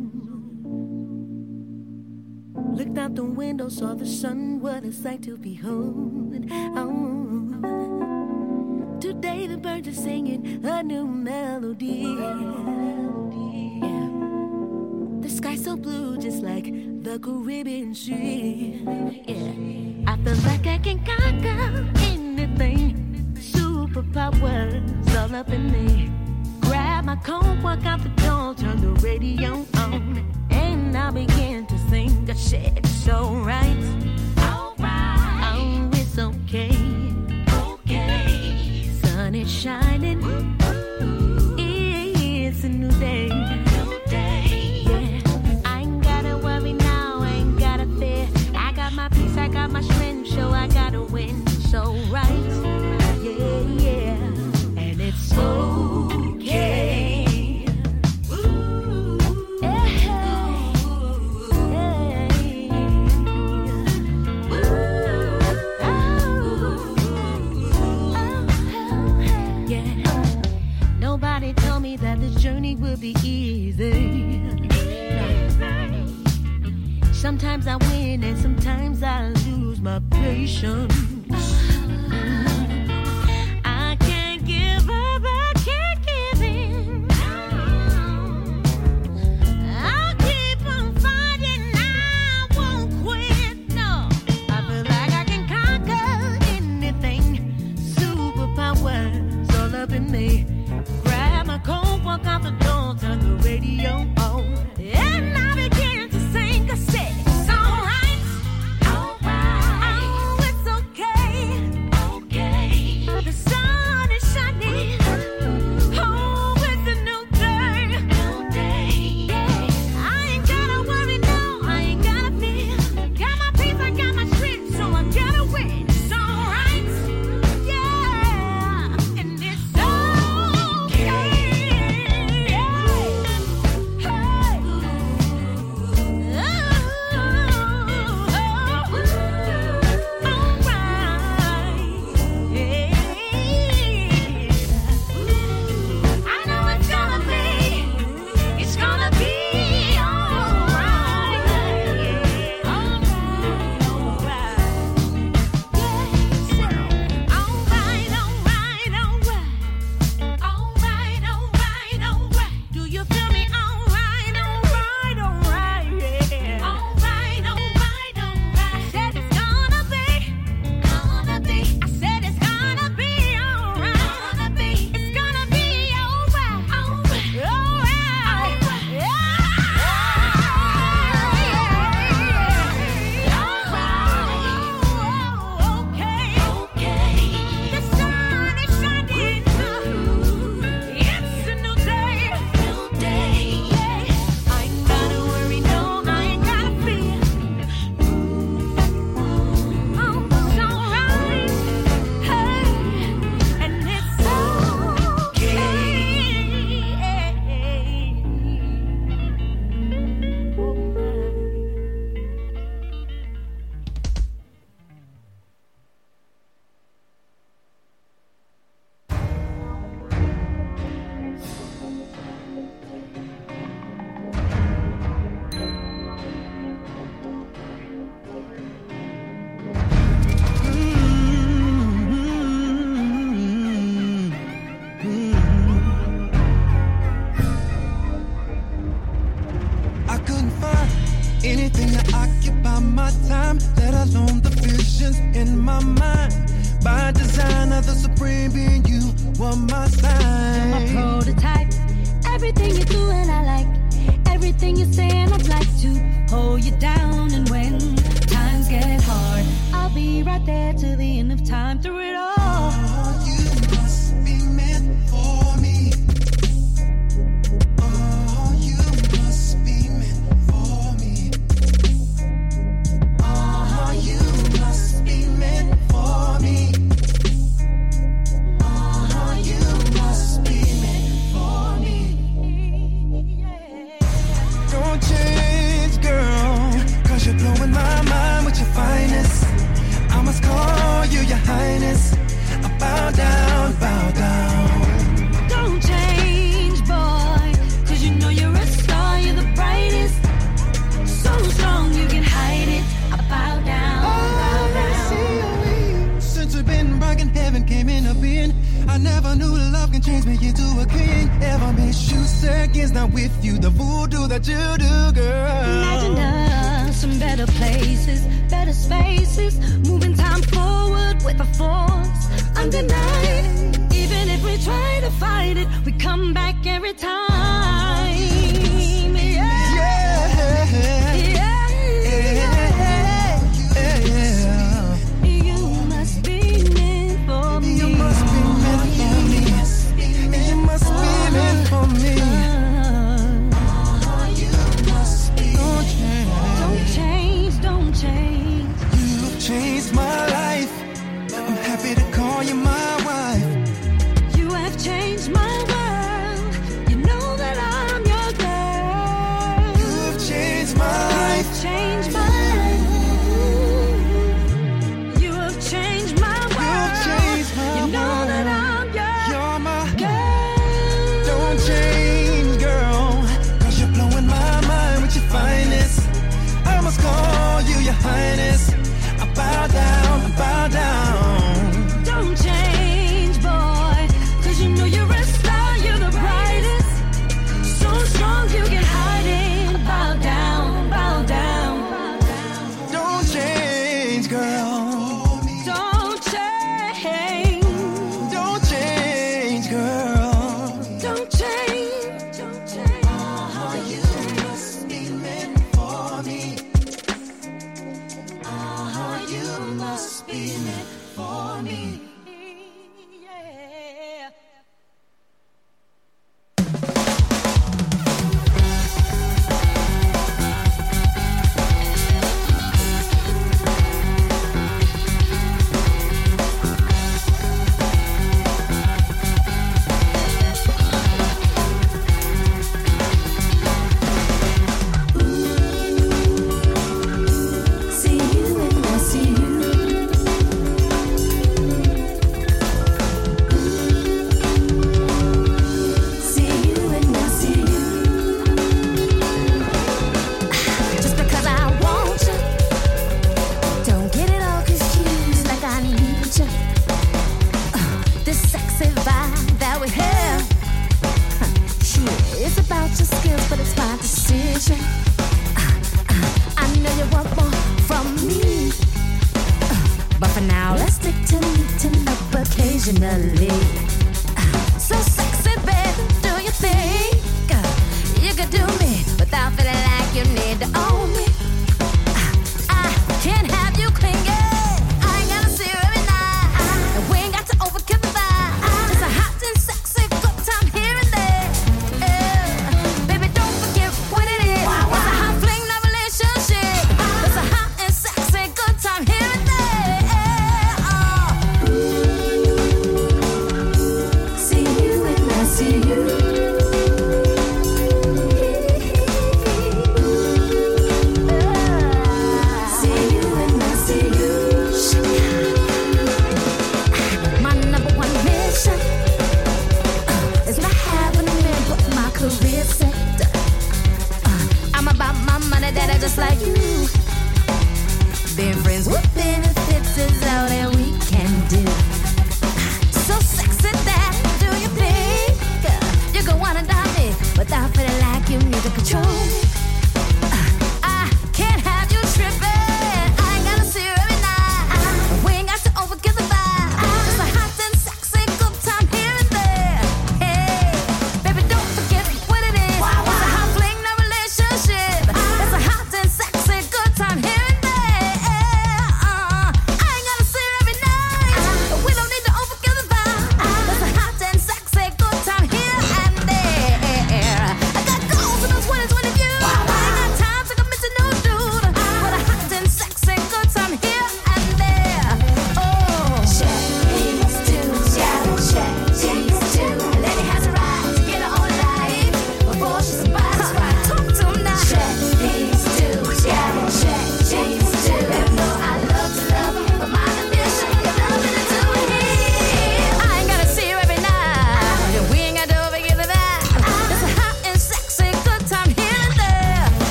Looked out the window, saw the sun, what a sight to behold. Oh. Today the birds are singing a new melody. The sky so blue, just like the Caribbean sea. Yeah. I feel like I can conquer anything. Superpowers all up in me grab my coat, walk out the door, turn the radio on, and I begin to sing a shit. It's alright, alright, oh, it's okay, okay. Sun is shining. Sometimes I win and sometimes I lose my patience.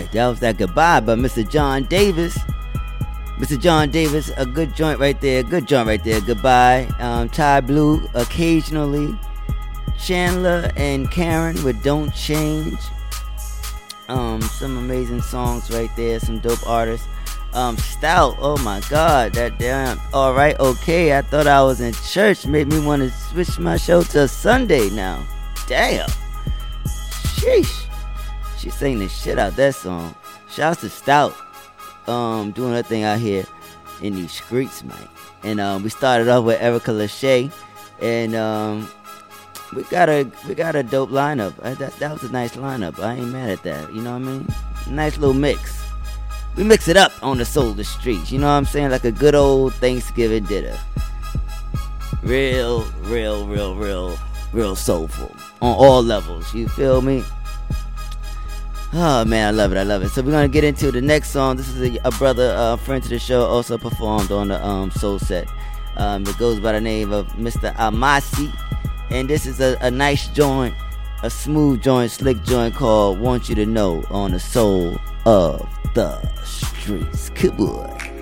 Right, that was that goodbye by Mr. John Davis. Mr. John Davis, a good joint right there. Good joint right there. Goodbye. Um, Ty Blue occasionally. Chandler and Karen with Don't Change. Um, some amazing songs right there. Some dope artists. Um, Stout. Oh my God, that damn. All right, okay. I thought I was in church. Made me want to switch my show to Sunday now. Damn. Sheesh. She sang the shit out that song. Shouts to Stout. Um, doing her thing out here in these streets, man. And um, we started off with Erica Lachey, and um, we got a we got a dope lineup. Uh, that that was a nice lineup. I ain't mad at that. You know what I mean? Nice little mix. We mix it up on the soul of the streets. You know what I'm saying? Like a good old Thanksgiving dinner. Real, real, real, real, real soulful on all levels. You feel me? Oh man, I love it. I love it. So we're gonna get into the next song. This is a, a brother, uh, friend to the show, also performed on the um, Soul Set. Um, it goes by the name of Mr. Amasi, and this is a, a nice joint, a smooth joint, slick joint called "Want You to Know" on the Soul of the Streets. Good boy.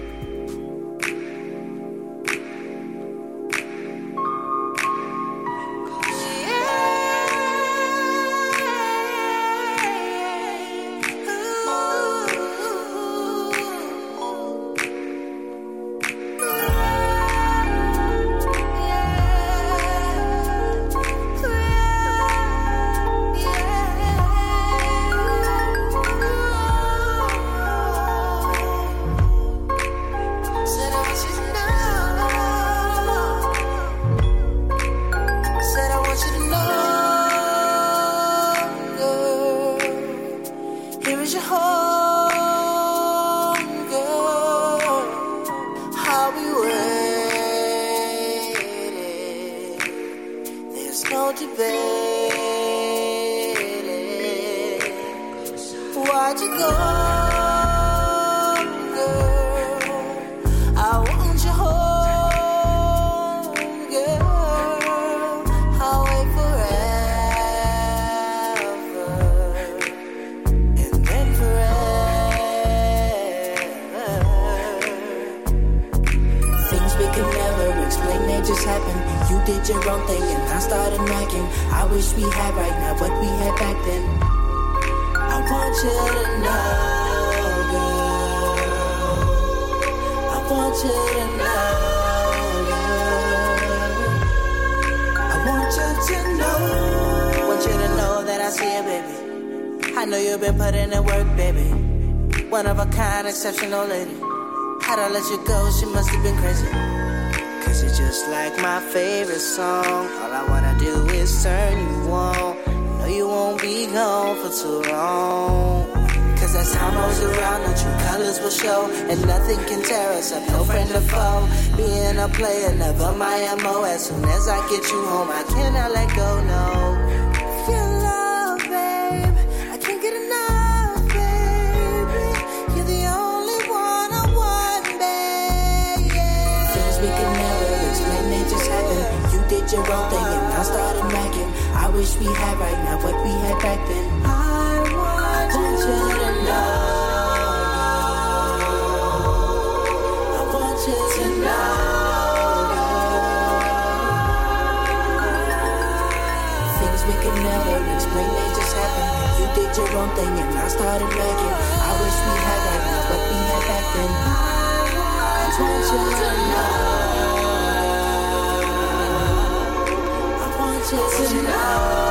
and I started. I wish we had that now, but we had back then. I want you to know. I want you to know.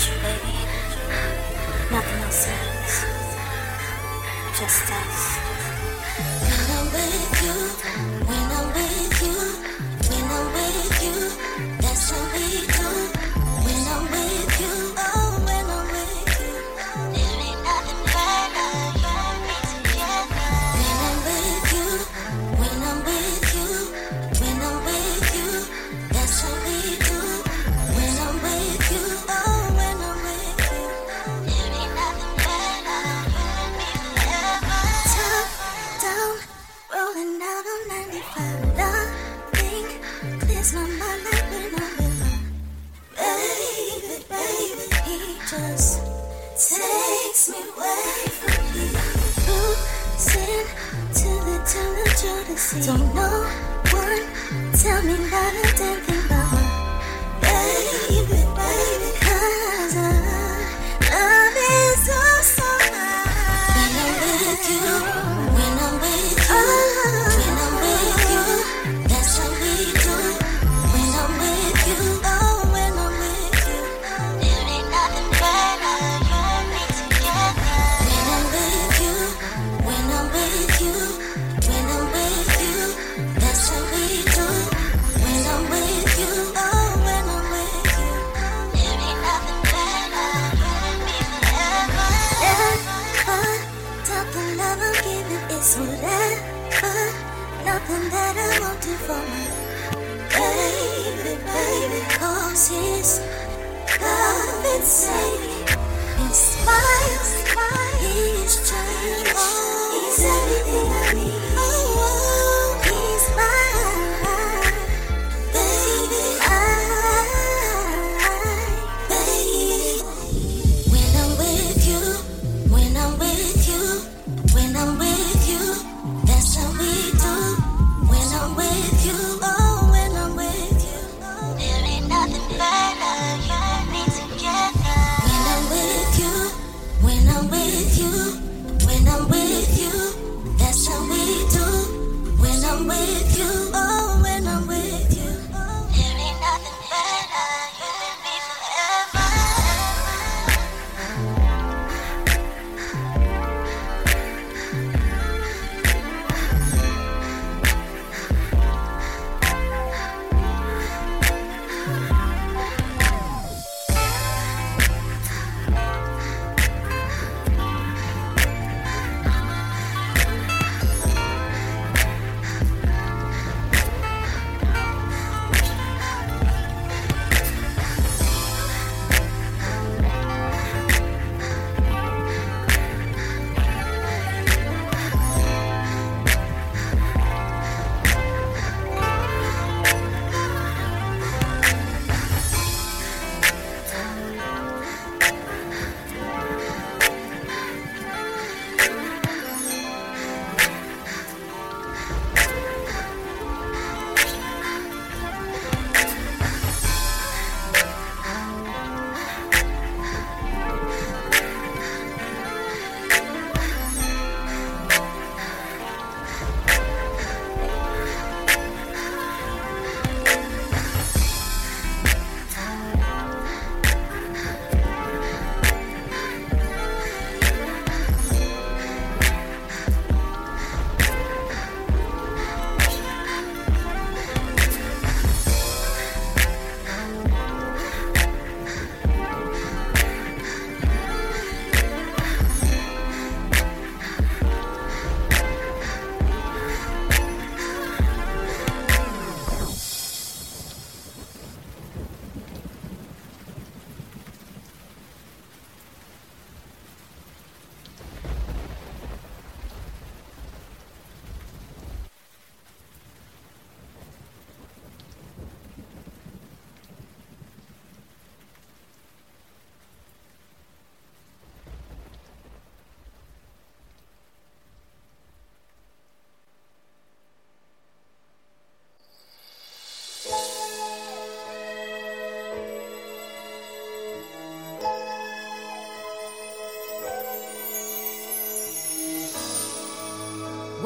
you. Nothing else matters. Just us. Gotta wake when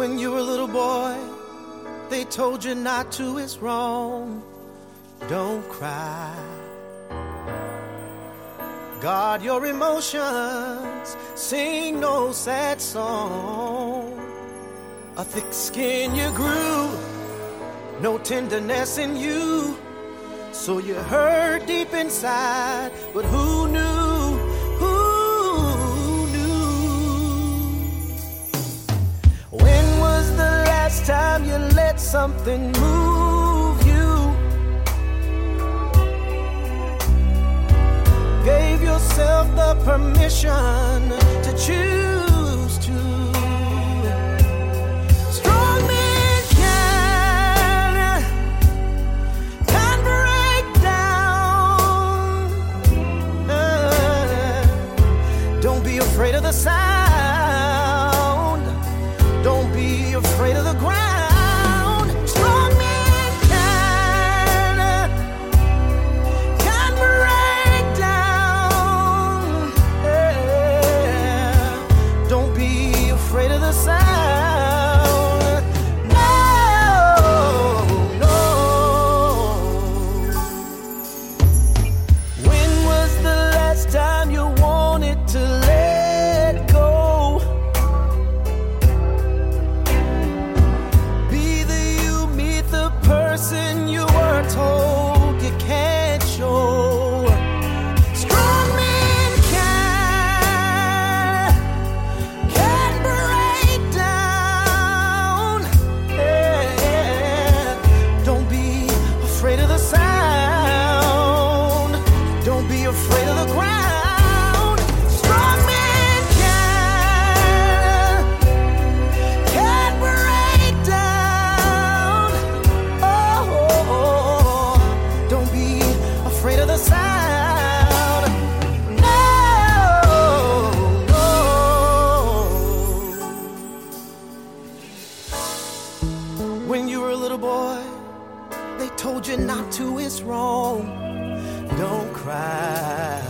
when you were a little boy, they told you not to, it's wrong. Don't cry. Guard your emotions, sing no sad song. A thick skin you grew, no tenderness in you. So you hurt deep inside, but who knew? something move you. Gave yourself the permission to choose. they told you not to is wrong. Don't cry.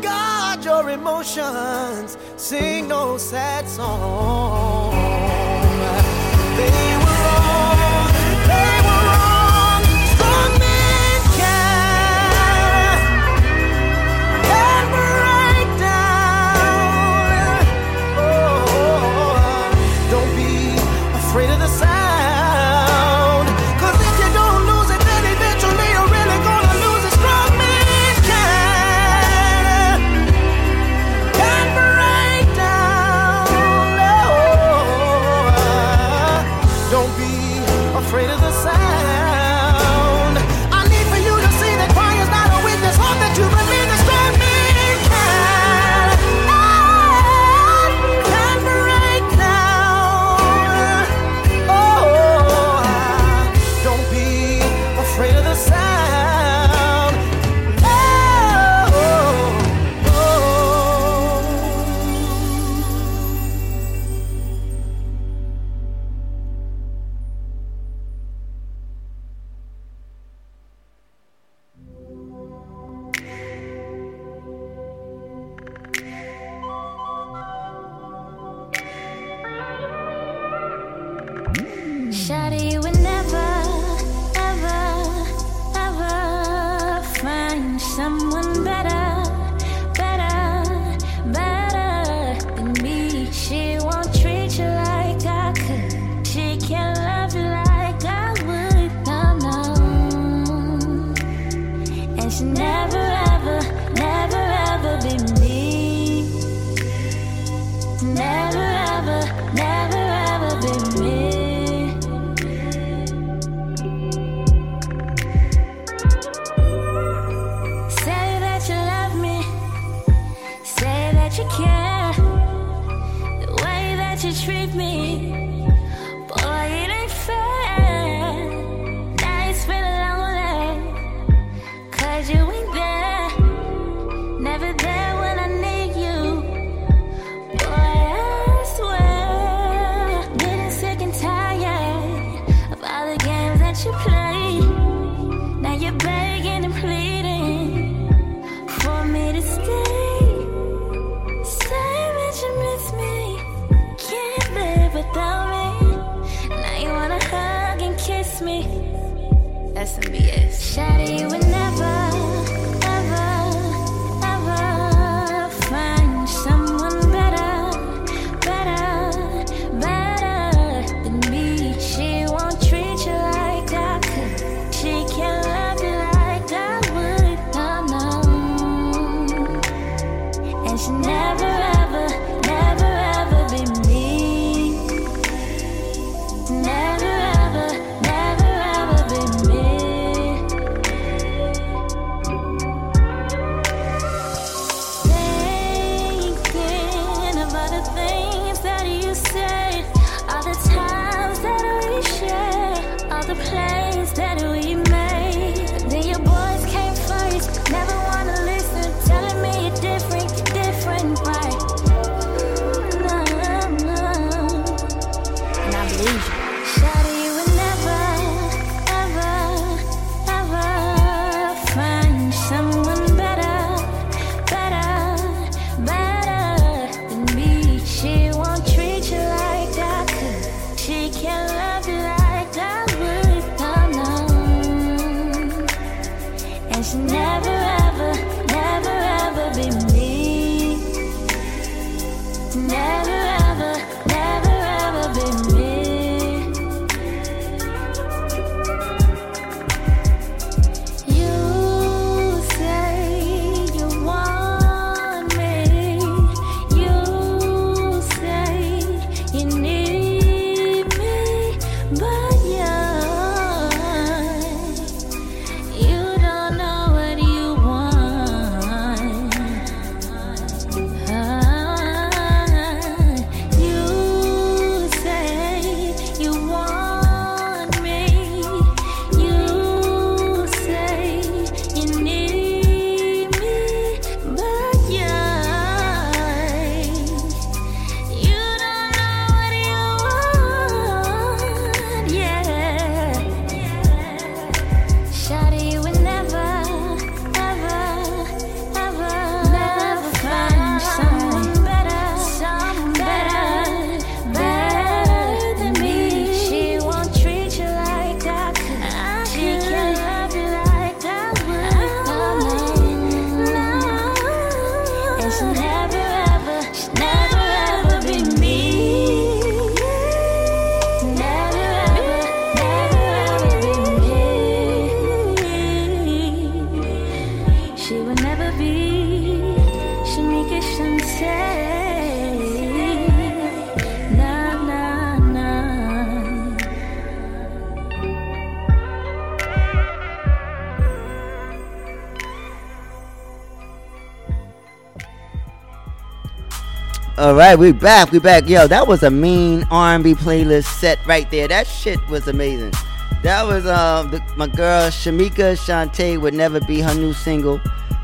Guard your emotions. Sing no sad song. Baby, right, we back. We back. Yo, that was a mean R&B playlist set right there. That shit was amazing. That was um my girl Shamika Shantae would never be her new single.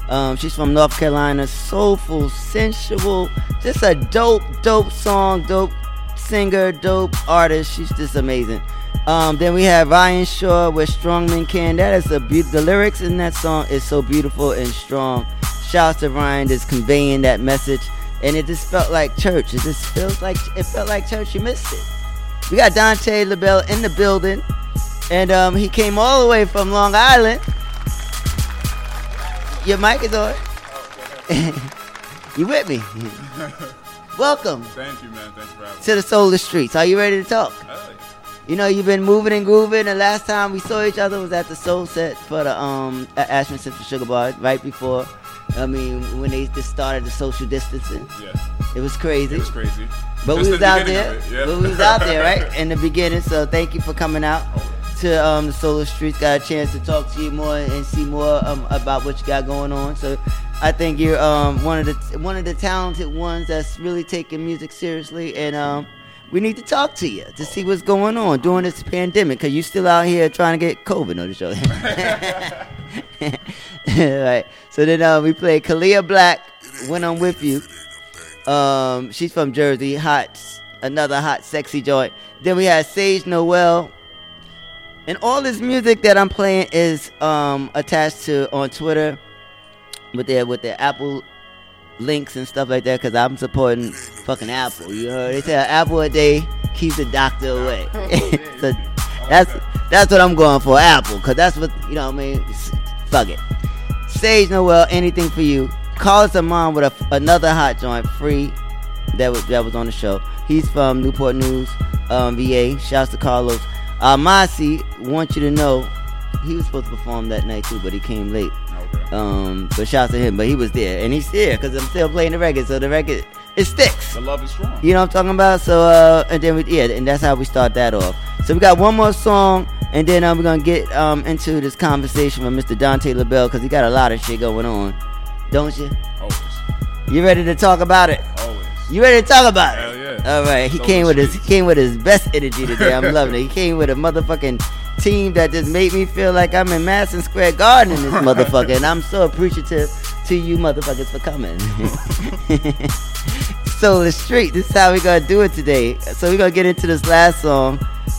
Um, she's from North Carolina. Soulful, sensual, just a dope, dope song, dope singer, dope artist. She's just amazing. Um, then we have Ryan Shaw with Strongman Can. That is a beau- the lyrics in that song is so beautiful and strong. Shouts to Ryan just conveying that message. And it just felt like church. It just feels like it felt like church. You missed it. We got Dante LaBelle in the building. And um, he came all the way from Long Island. Your mic is on. [laughs] you with me? [laughs] Welcome Thank you, man. Thanks for having me. to the Solar Streets. Are you ready to talk? You know, you've been moving and grooving. The last time we saw each other was at the Soul Set for the um at Ashman Central Sugar Bar, right before. I mean, when they just started the social distancing. Yeah. It was crazy. It was crazy. But Just we the was out there. yeah. But we was out there, right? [laughs] In the beginning. So thank you for coming out to um, the Solar Streets. Got a chance to talk to you more and see more um, about what you got going on. So I think you're um, one of the one of the talented ones that's really taking music seriously, and um, we need to talk to you to see what's going on during this pandemic. Cause you still out here trying to get COVID on the show. [laughs] right. So then uh, we played Kalia Black when I'm with you. Um, she's from Jersey, hot, another hot, sexy joint. Then we had Sage Noel, and all this music that I'm playing is um attached to on Twitter with their with their Apple links and stuff like that. Cause I'm supporting fucking Apple. You heard? They say apple a day keeps the doctor away. [laughs] so That's that's what I'm going for, Apple, cause that's what you know. what I mean, fuck it. Sage Noel, anything for you. Call us a mom with a, another hot joint, free. That was that was on the show. He's from Newport News, um, VA. Shouts to Carlos. Uh, Masi want you to know he was supposed to perform that night too, but he came late. Um, but shouts to him. But he was there, and he's here because I'm still playing the record. So the record it sticks. The love is strong. You know what I'm talking about? So uh, and then we yeah, and that's how we start that off. So we got one more song, and then um, we're gonna get um into this conversation with Mr. Dante LaBelle because he got a lot of shit going on, don't you? Always. You ready to talk about it? Always. You ready to talk about it? Hell yeah. All right. He came with his he came with his best energy today. I'm [laughs] loving it. He came with a motherfucking team that just made me feel like I'm in Madison Square Garden in this motherfucker, and I'm so appreciative to you motherfuckers for coming. [laughs] so the street. This is how we gonna do it today. So we're gonna get into this last song.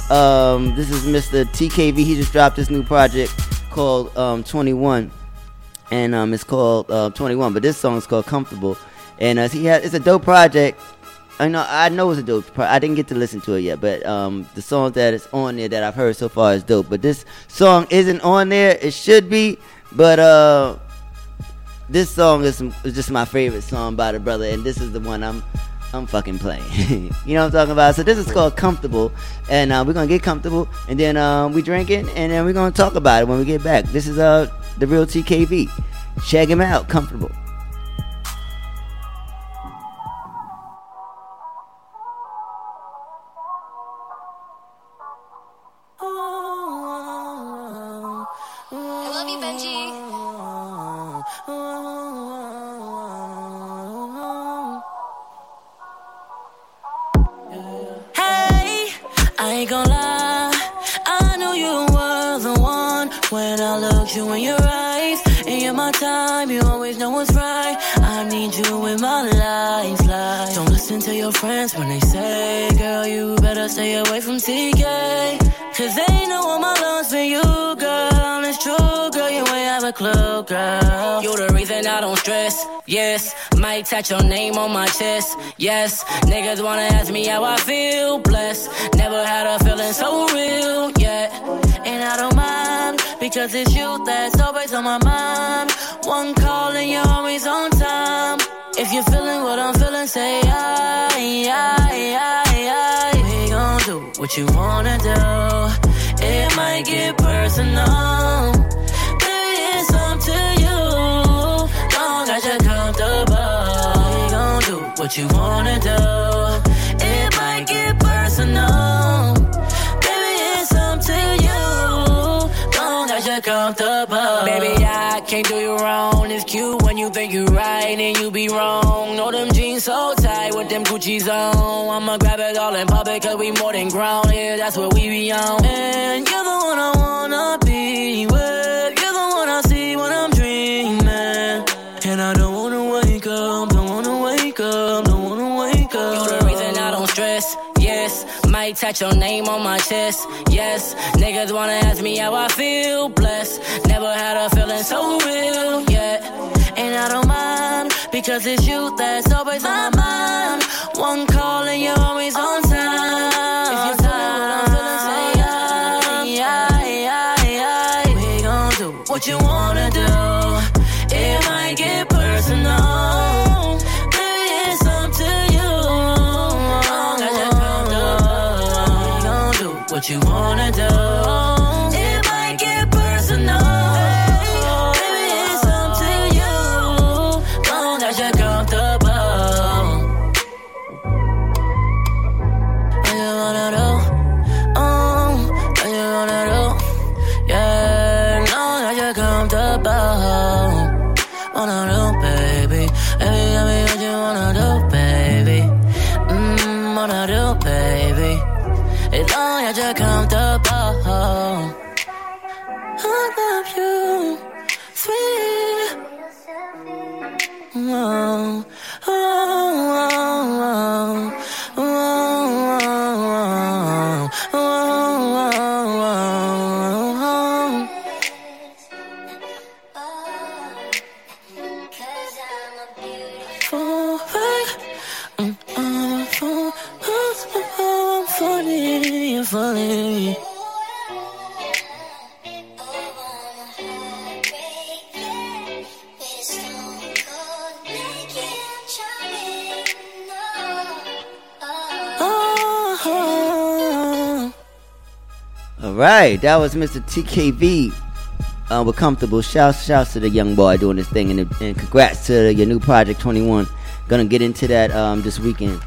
Um, this is Mr. TKV. He just dropped this new project called um, 21, and um, it's called uh, 21. But this song is called Comfortable, and uh, he had it's a dope project. I know I know it's a dope. I didn't get to listen to it yet, but um, the songs that is on there that I've heard so far is dope. But this song isn't on there. It should be, but uh, this song is, is just my favorite song by the brother, and this is the one I'm I'm fucking playing. [laughs] you know what I'm talking about? So this is called Comfortable, and uh, we're gonna get comfortable, and then uh, we drinking, and then we're gonna talk about it when we get back. This is uh the real TKV. Check him out, Comfortable. Ain't gonna lie. I knew you were the one when I looked you in your eyes. And you're my time, you always know what's right. I need you in my life, life. Don't listen to your friends when they say, girl, you better stay away from TK. Cause they know all my love's for you, girl. It's true, girl, you ain't have a clue, girl. You're the I don't stress, yes. Might touch your name on my chest, yes. Niggas wanna ask me how I feel, blessed. Never had a feeling so real, yet. And I don't mind, because it's you that's always on my mind. One call and you're always on time. If you're feeling what I'm feeling, say aye, aye, aye, aye. We gon' do what you wanna do. It might get personal. As you're comfortable. We gon' do what you wanna do. It might get personal. Baby, it's up to you. Long as you're comfortable. Baby, I can't do you wrong. It's cute when you think you're right and you be wrong. Know them jeans so tight with them Gucci's on. I'ma grab it all in public cause we more than grown. Yeah, that's what we be on. And you're the one I wanna Might touch your name on my chest, yes. Niggas wanna ask me how I feel, blessed. Never had a feeling so real, yet. And I don't mind, because it's you that's always on my mind. What you wanna do. Oh. Right, that was Mr. TKV. Uh, we're comfortable. Shouts, shouts to the young boy doing this thing, and, and congrats to your new project 21. Gonna get into that um, this weekend.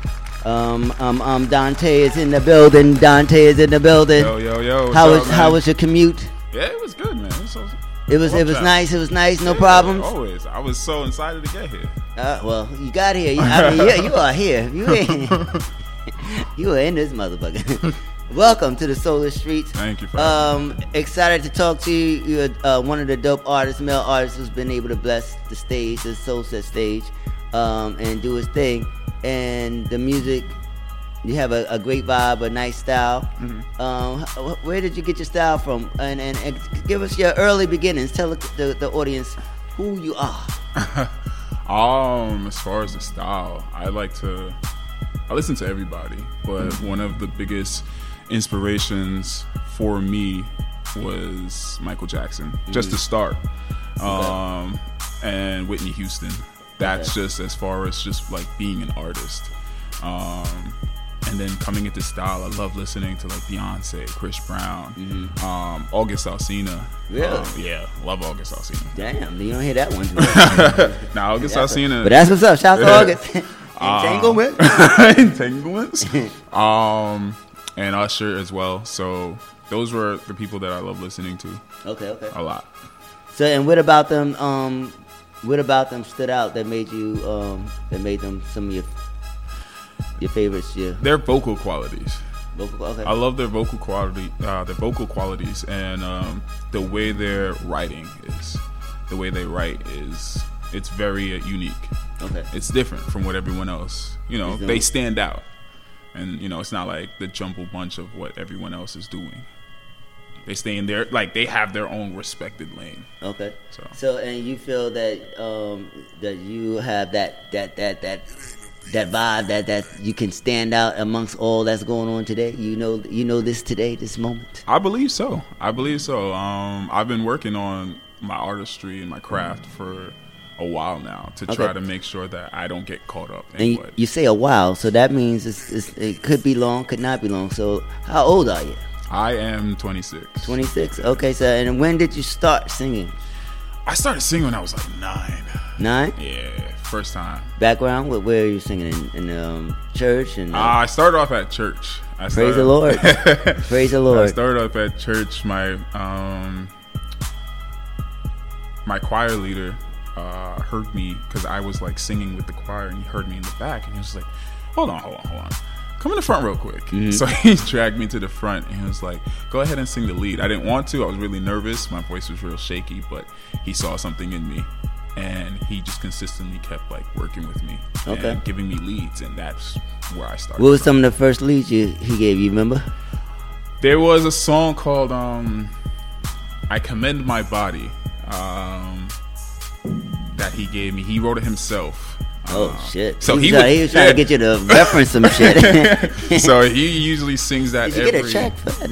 Um, um, um, Dante is in the building. Dante is in the building. Yo, yo, yo. How was how was your commute? Yeah, it was good, man. It was, so, It was it was nice. It was nice. No Yeah, problems. Always. I was so excited to get here. Uh, well, you got here. You- I mean, yeah, you are here. You [laughs] ain't. [laughs] you are in this motherfucker. [laughs] Welcome to the Solar Streets. Thank you for Um, excited to talk to you. You're uh, one of the dope artists, male artists, who's been able to bless the stage, the Soul Set stage, um, and do his thing. And the music, you have a, a great vibe, a nice style. Mm-hmm. Um, where did you get your style from? And, and, and give us your early beginnings. Tell the, the, audience who you are. [laughs] Um, as far as the style, I like to I listen to everybody, but Mm-hmm. one of the biggest inspirations for me was Michael Jackson, just to Mhm. start. Um, and Whitney Houston. That's Okay. just as far as just like being an artist. Um, and then coming into style, I love listening to like Beyonce, Chris Brown, um, August Alsina. Mm-hmm. Really? Um, yeah, love August Alsina. Damn, you don't hear that one. [laughs] [laughs] Now August That's Alsina. But that's what's up. Shout out to [laughs] August. Entanglements. Entanglements. um, and Usher as well. So those were the people that I love listening to. Okay, okay. A lot. So, and what about them? Um, what about them stood out that made you? Um, that made them some of your your favorites. Yeah, Their vocal qualities. vocal. Okay. I love their vocal quality, uh, their vocal qualities, and um, the way their writing is. The way they write is it's very uh, unique. Okay. It's different from what everyone else. You know, they stand out, and you know it's not like the jumble bunch of what everyone else is doing. They stay in their like they have their own respected lane. Okay. So So, and you feel that um, that you have that that that that that vibe that that you can stand out amongst all that's going on today. You know, you know this today, this moment. I believe so. I believe so. Um, I've been working on my artistry and my craft for a while now to try to make sure that I don't get caught up in And you, what you say a while, so that means it's, it's, it could be long, could not be long. So, how old are you? I am 26. 26. Okay, so and when did you start singing? I started singing when I was like nine. Nine. Yeah, first time. Background? Where, where are you singing in, in um, church? And uh, Uh, I started off at church. I Praise started- the Lord. [laughs] Praise the Lord. I started off at church. My um, my choir leader uh, heard me because I was like singing with the choir, and he heard me in the back, and he was like, "Hold on, hold on, hold on." Come in the front real quick. Mm-hmm. So [laughs] he dragged me to the front and he was like, "Go ahead and sing the lead." I didn't want to. I was really nervous. My voice was real shaky, but he saw something in me, and he just consistently kept like working with me Okay. and giving me leads, and that's where I started. what was some of the first leads you he gave you? Remember? There was a song called um, "I Commend My Body" um, that he gave me. He wrote it himself. Oh Uh, shit! So he, was, trying- would, he was trying to get you to reference some shit. [laughs] so he usually sings that. Did you every, get a check for that?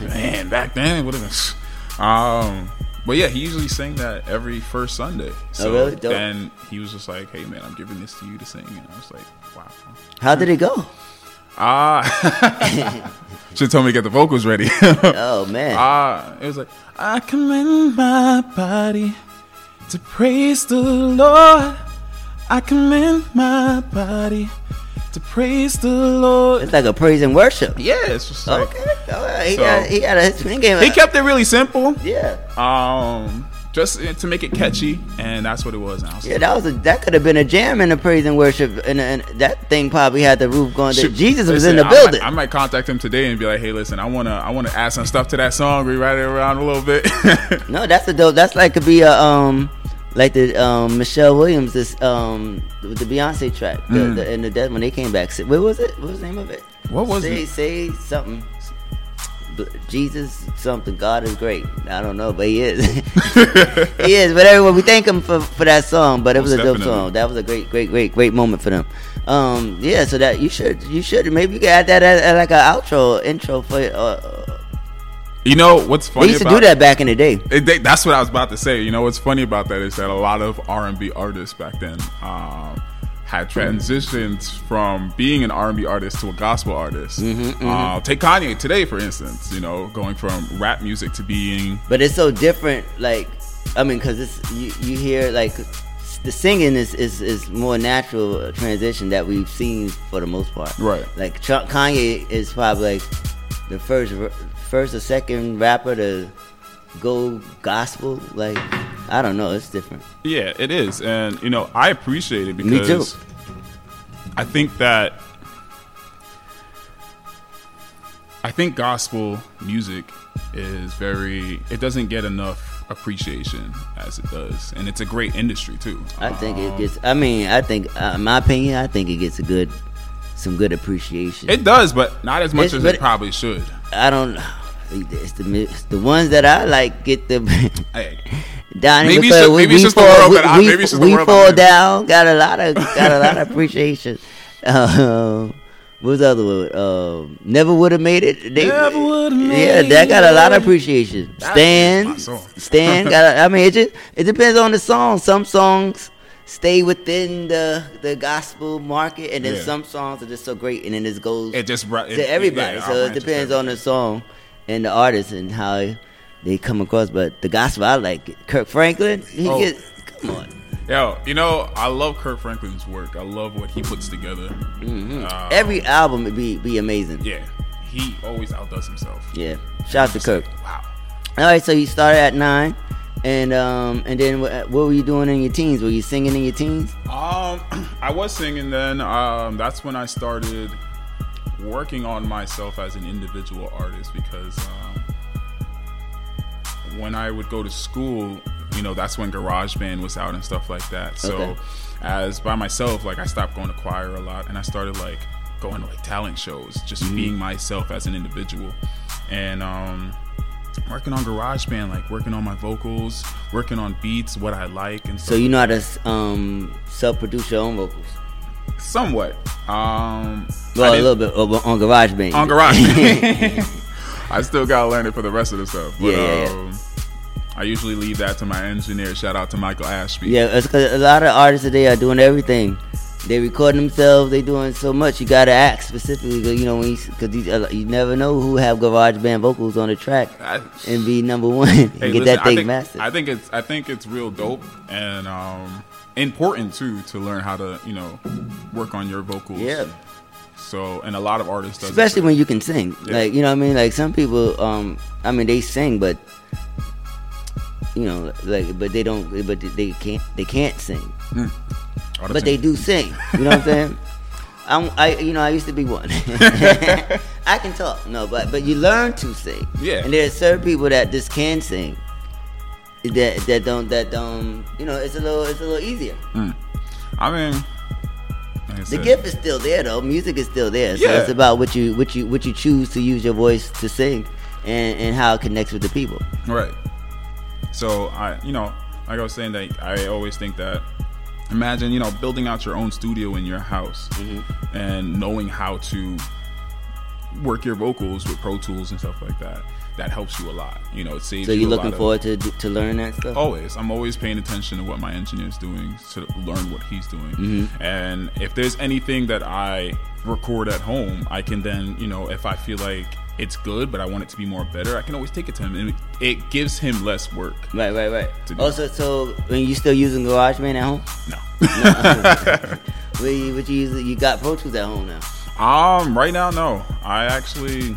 No. [laughs] Man, back then, what is Um, but yeah, he usually sang that every first Sunday. So Oh, really? Dope. then he was just like, "Hey, man, I'm giving this to you to sing," and I was like, "Wow." How did it go? Ah, [laughs] should told me to get the vocals ready. oh man. Ah, it was like I commend my body to praise the Lord. I commend my body to praise the Lord. It's like a praise and worship. Yeah, it's just like okay. All right. He So- got he got a swing game. he kept it really simple. Yeah. Um, just to make it catchy, and that's what it was. Was Yeah, that was a that could have been a jam in the praise and worship, and, and that thing probably had the roof going. Shoot, Jesus was listen, in the I building. might, I might contact him today and be like, "Hey, listen, I wanna, I wanna add some stuff to that song, rewrite it around a little bit." [laughs] no, that's a dope. That's like could be a um like the um Michelle Williams this um the Beyonce track the, Mm. the, and the dead when they came back. What was it? What was the name of it? What was say, it? Say something. Jesus something. God is great. I don't know, but he is. [laughs] he is. But everyone, we thank him for, for that song. But it was Most a dope definitely. song. That was a great, great, great, great moment for them. Um, yeah. So that you should, you should maybe you could add that as, as like an outro, intro for. Uh, you know what's funny? they used to do that back in the day. It, they, that's what I was about to say. You know what's funny about that is that a lot of R and B artists back then um, had transitioned from being an R&B artist to a gospel artist. Mhm, mhm. Uh, take Kanye today, for instance. You know, going from rap music to being But it's so different. Like, I mean, because it's you, you hear like the singing is, is is more natural transition that we've seen for the most part. Right. Like Kanye is probably like the first first or second rapper to go gospel. Like, I don't know. It's different. Yeah, it is, and you know I appreciate it because. I think that I think gospel music is very. It doesn't get enough appreciation as it does, and it's a great industry too. I think it Um, gets. I mean, I think, uh, in my opinion, I think it gets a good, some good appreciation. It does, but not as much It's- as it probably should. I don't. Know. It's the it's the ones that I like get the. [laughs] Hey. Donnie Maybe it's just- we, maybe it's we just the fall, world we, that I- we- maybe it's just the world I'm fall down. Got a lot of [laughs] got a lot of appreciation. Um, what was the other one? Um, never would have made it. They- Never would've Yeah, that got a lot of appreciation. Stan. Stan got. A, I mean, it just it depends on the song. Some songs stay within the the gospel market, and then Yeah. some songs are just so great, and then it goes It just brought- it- to everybody. yeah, so it depends on the song and the artist and how they come across. But the gospel, I like it. Kirk Franklin. He Oh. gets come on. Yo, you know I love Kirk Franklin's work. I love what he puts together. Mhm. Uh, Every album would be be amazing. yeah, he always outdoes himself. Yeah. Shout out to Kirk. Wow. All right, so you started at nine, and um, and then what, what were you doing in your teens? Were you singing in your teens? Um, [clears throat] I was singing then. Um, that's when I started working on myself as an individual artist because um, when I would go to school, you know, that's when GarageBand was out and stuff like that. So, Okay. as by myself, like I stopped going to choir a lot and I started like going to like talent shows, just Mhm. being myself as an individual, and um, working on GarageBand, like working on my vocals, working on beats, what I like, and So you know how to um, self-produce your own vocals? Somewhat. Um, Well, a little bit on on GarageBand. on GarageBand. [laughs] [laughs] I still gotta learn it for the rest of the stuff. But, Yeah, yeah, yeah. Um, I usually leave that to my engineer. Shout out to Michael Ashby. Yeah, it's 'cause a lot of artists today are doing everything. They recording themselves. They doing so much. You gotta act specifically, you know, when because you, uh, you never know who have GarageBand vocals on the track and be number one [laughs] and Hey, get listen, that I think, mastered. I think it's I think it's real dope and um, important too to learn how to you know work on your vocals. Yeah. So and a lot of artists does Especially when you can sing. Yeah. Like you know what I mean. Like some people, um, I mean they sing, but you know, like but they don't, but they can't, they can't sing. Mm. The But they do sing. You know what I'm saying? [laughs] I'm, I, you know, I used to be one. [laughs] I can talk, no, but but you learn to sing. Yeah. And there's certain people that just can sing. That that don't that don't you know it's a little it's a little easier. Mm. I mean, like I The gift is still there though. Music is still there. So Yeah. it's about what you what you what you choose to use your voice to sing and, and how it connects with the people. Right. So I, you know, like I was saying, that I always think that imagine, you know, building out your own studio in your house Mm-hmm. and knowing how to work your vocals with Pro Tools and stuff like that. That helps you a lot. You know, it saves. So you you're a looking lot of- forward to to learn that stuff? Always. I'm always paying attention to what my engineer's doing to learn what he's doing. Mhm. And if there's anything that I record at home, I can then, you know, if I feel like it's good, but I want it to be more better, I can always take it to him. And it gives him less work. Right, right, right. Also, so when you still using GarageBand at home? No. [laughs] what you, what you use? You got Pro Tools at home now. Um, right now, no. I actually,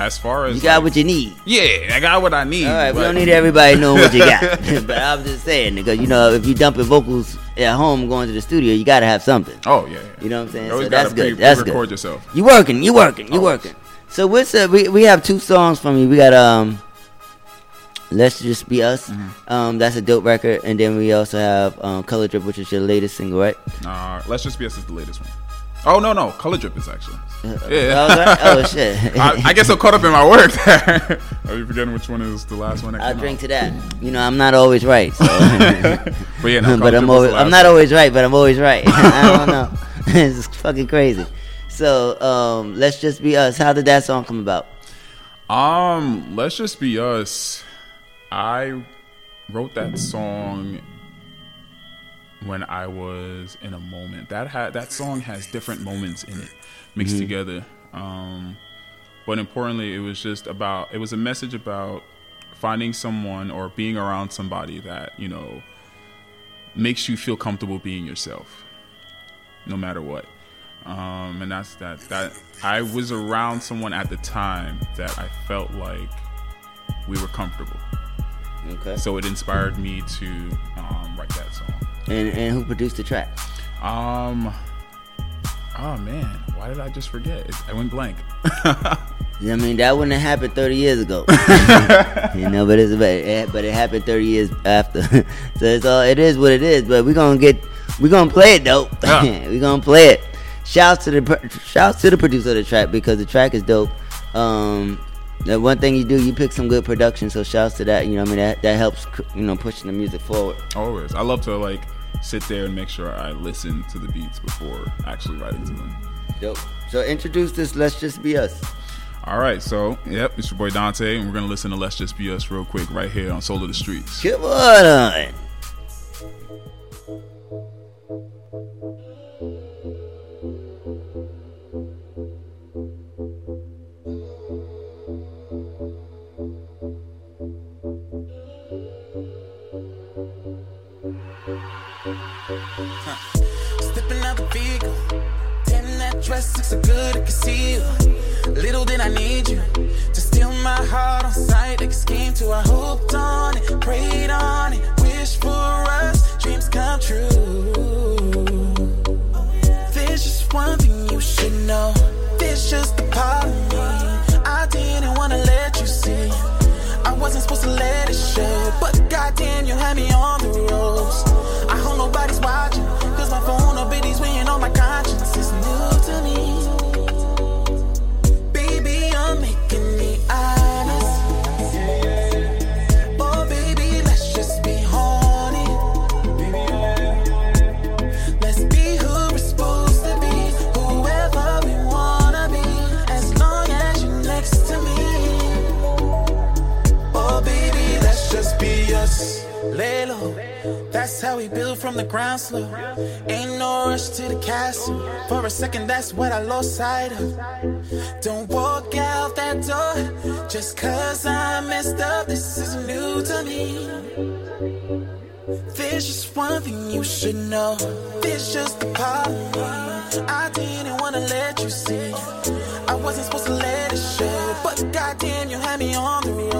as far as You got like- what you need. Yeah, I got what I need. All right, we don't need everybody knowing what you got. [laughs] but I'm just saying because you know if you dumping vocals at home going to the studio, you got to have something. Oh yeah, You know what I'm saying? So that's gotta good. pre- that's good. yourself. You working? You working? You working? So what's uh, we we have two songs from you. We got um, Let's Just Be Us. Mm-hmm. Um, that's a dope record, and then we also have um, Color Drip, which is your latest single, right? Uh, Let's Just Be Us is the latest one. Oh no, no, Color Drip is actually. [laughs] Yeah. oh, right? Oh, [laughs] shit. I, I get so caught up in my work. [laughs] Are you forgetting which one is the last one? I drink out? to that. You know, I'm not always right. So. But yeah, no, but I'm always, I'm not one. always right, but I'm always right. I don't know. it's fucking crazy. So um, let's just be us. How did that song come about? Um, let's just be us. I wrote that song when I was in a moment. That had that song has different moments in it mixed Mhm. together. Um, but importantly, it was just about it was a message about finding someone or being around somebody that you know makes you feel comfortable being yourself, no matter what. Um, and that's that. That I was around someone at the time that I felt like we were comfortable. Okay. So it inspired me to um, write that song. And and who produced the track? Um. Oh man, why did I just forget? I went blank. [laughs] Yeah, I mean that wouldn't have happened 30 years ago. [laughs] you know, but it's but it, but it happened 30 years after. [laughs] so it's all it is what it is. But we're gonna get we're gonna play it though. Yeah. we're gonna play it. Shouts to the shouts to the producer of the track because the track is dope. Um, the one thing you do, you pick some good production. So shouts to that. You know, what I mean that that helps you know pushing the music forward. Always, I love to like sit there and make sure I listen to the beats before actually writing to them. Dope. So introduce this. Let's just be us. All right, so yep, it's your boy Dante, and we're gonna listen to "Let's Just Be Us" real quick right here on Soul of the Streets. Come on. Dress looks so good, it can see you. Little did I need you to steal my heart on sight. Like a scheme to I hoped on it, prayed on it, wished for us, dreams come true. There's just one thing you should know. There's just a part of me I didn't wanna let you see. I wasn't supposed to let it show, but goddamn, you had me on Lay low. That's how we build from the ground slow. Ain't no rush to the castle. For a second, that's what I lost sight of. Don't walk out that door just cause I messed up. This is new to me. There's just one thing you should know. There's just a part I didn't wanna let you see. I wasn't supposed to let it show, but goddamn, you had me on the ropes.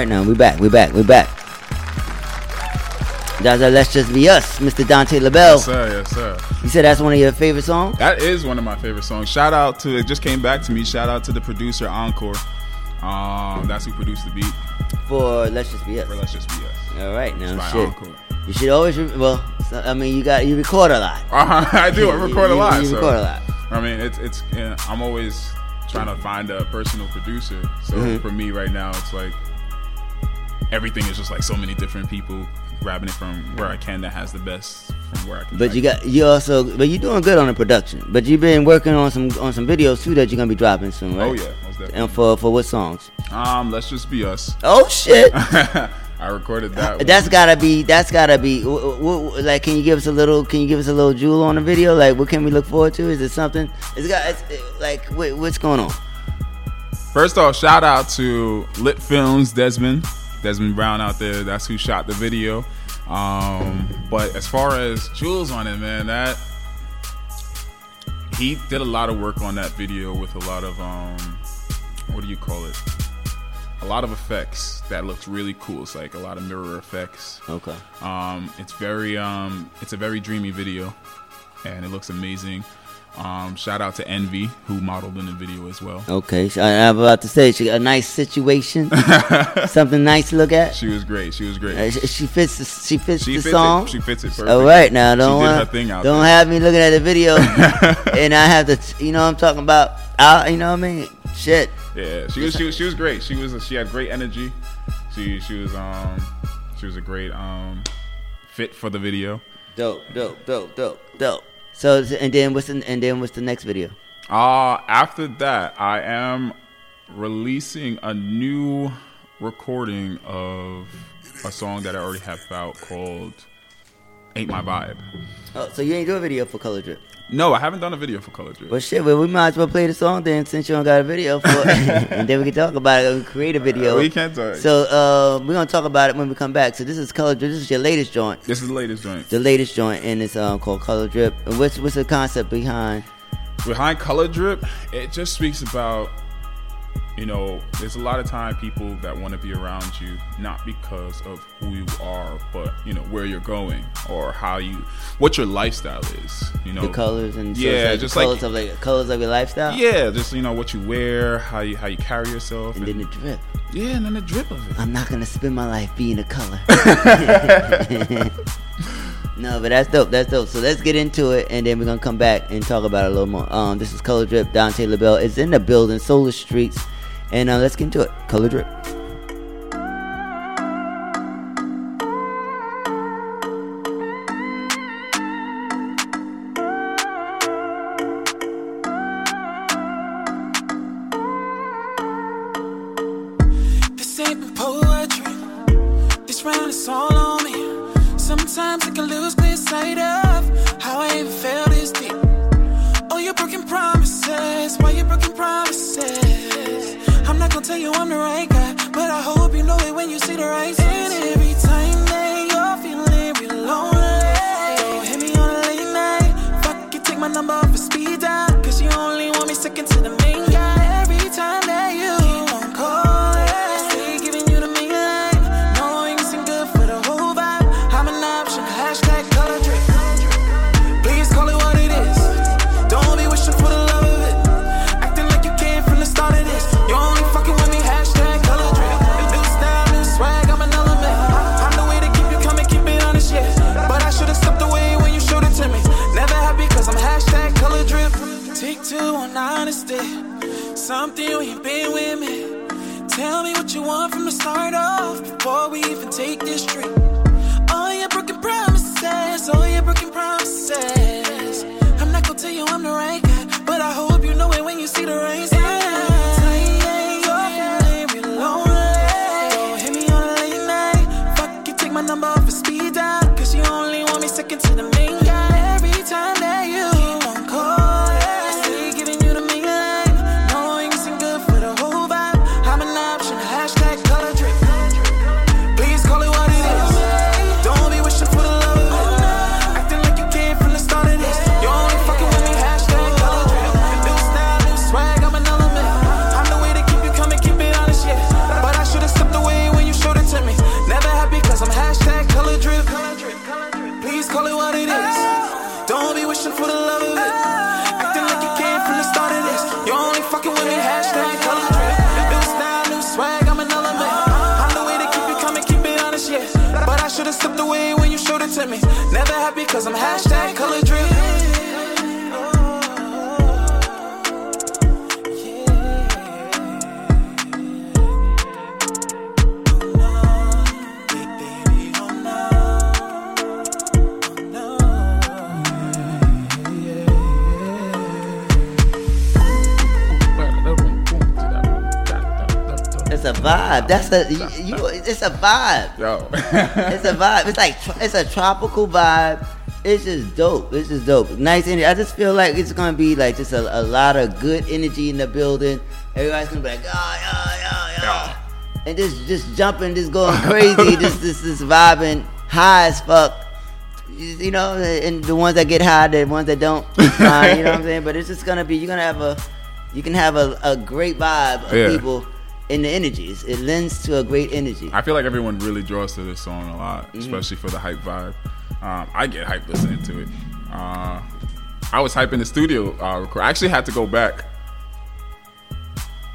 Right, now we back. We back. We back. That's a Let's Just Be Us, Mr. Dante LaBelle. Yes, sir. Yes, sir. You said that's one of your favorite songs? That is one of my favorite songs. Shout out to it just came back to me. Shout out to the producer Encore. Um, that's who produced the beat For Let's Just Be Us. for Let's Just Be Us. All right, now shit. Encore. You should always re- well. I mean, you got you record a lot. Uh-huh, [laughs] I do. I You- record a lot. You so- record a lot. I mean, it's it's. yeah, I'm always trying to find a personal producer. So Mhm. for me right now, it's like everything is just like so many different people grabbing it from where I can that has the best from where I can. But you got you also but you're doing good on the production. But you've been working on some on some videos too that you're gonna be dropping soon, right? Oh, yeah, most definitely. And for for what songs? Um, let's just be us. Oh shit! [laughs] I recorded that. That's gotta be. That's gotta be. w- w- like, can you give us a little? Can you give us a little jewel on the video? Like, what can we look forward to? Is it something? It's got. It's, uh, like, wait, what's going on? First off, shout out to Lit Films, Desmond, Desmond Brown out there. That's who shot the video. Um, but as far as jewels on it, man, that he did a lot of work on that video with a lot of um, what do you call it? A lot of effects that looks really cool. It's like a lot of mirror effects. Okay. Um, it's very um, it's a very dreamy video, and it looks amazing. Um, shout out to Envy who modeled in the video as well. Okay, so I, I'm about to say she got a nice situation, [laughs] something nice to look at. She was great. She was great. Uh, she, she fits. The, she fits She the fits it. song. She fits it All perfectly. right, now don't wanna- her thing out don't there. have me looking at the video, [laughs] and I have to. You know what I'm talking about? I, you know what I mean? Shit. Yeah, she was she was she was great. She was she had great energy. She she was um she was a great um fit for the video. Dope, dope, dope, dope, dope. So and then what's the, and then what's the next video? Uh after that, I am releasing a new recording of a song that I already have out called "Ain't My Vibe." Oh, so you ain't do a video for Color Drip? No, I haven't done a video for Color Drip. Well, shit. Well, we might as well play the song then, since you don't got a video for it, [laughs] and then we can talk about it. We can create a video. we can talk. So uh, we're gonna talk about it when we come back. So this is Color Drip. This is your latest joint. This is the latest joint. The latest joint, and it's um, called Color Drip. And what's what's the concept behind? behind color drip it just speaks about you know there's a lot of time people that want to be around you not because of who you are but you know where you're going or how you what your lifestyle is you know the colors and yeah like just the colors like of like colors of your lifestyle. yeah just you know what you wear how you how you carry yourself and then the drip yeah and then the drip of it I'm not gonna spend my life being a color. [laughs] [laughs] no, but that's dope. That's dope. So let's get into it, and then we're gonna come back and talk about it a little more. Um, this is Color Drip. Dante LaBelle is in the building, Solar Streets, and uh, let's get into it. Color Drip. Tell you I'm the right guy, but I hope you know it when you see the right signs. And every time that you're feeling real lonely, yo, hit me on a late night. Fuck it, take my number off for speed dial, cause you only want me second to the Something you ain't been with me. Tell me what you want from the start off before we even take this trip. Cause I'm hashtag color driven. It's a vibe. That's a you. you- It's a vibe. Yo. it's a vibe. It's like it's a tropical vibe. It's just dope. It's just dope. Nice energy. I just feel like it's gonna be like just a, a lot of good energy in the building. Everybody's gonna be like, oh, yo, yo, yo, and just just jumping, just going [laughs] crazy, just just just vibing, high as fuck. You know, and the ones that get high, the ones that don't, [laughs] fine, you know what I'm saying. But it's just gonna be. You're gonna have a, you can have a, a great vibe of Yeah. people in the energies. It lends to a great energy. I feel like everyone really draws to this song a lot, Mm-hmm. especially for the hype vibe. Um, I get hyped listening to it. Uh, I was hyped in the studio. Uh, record. I actually had to go back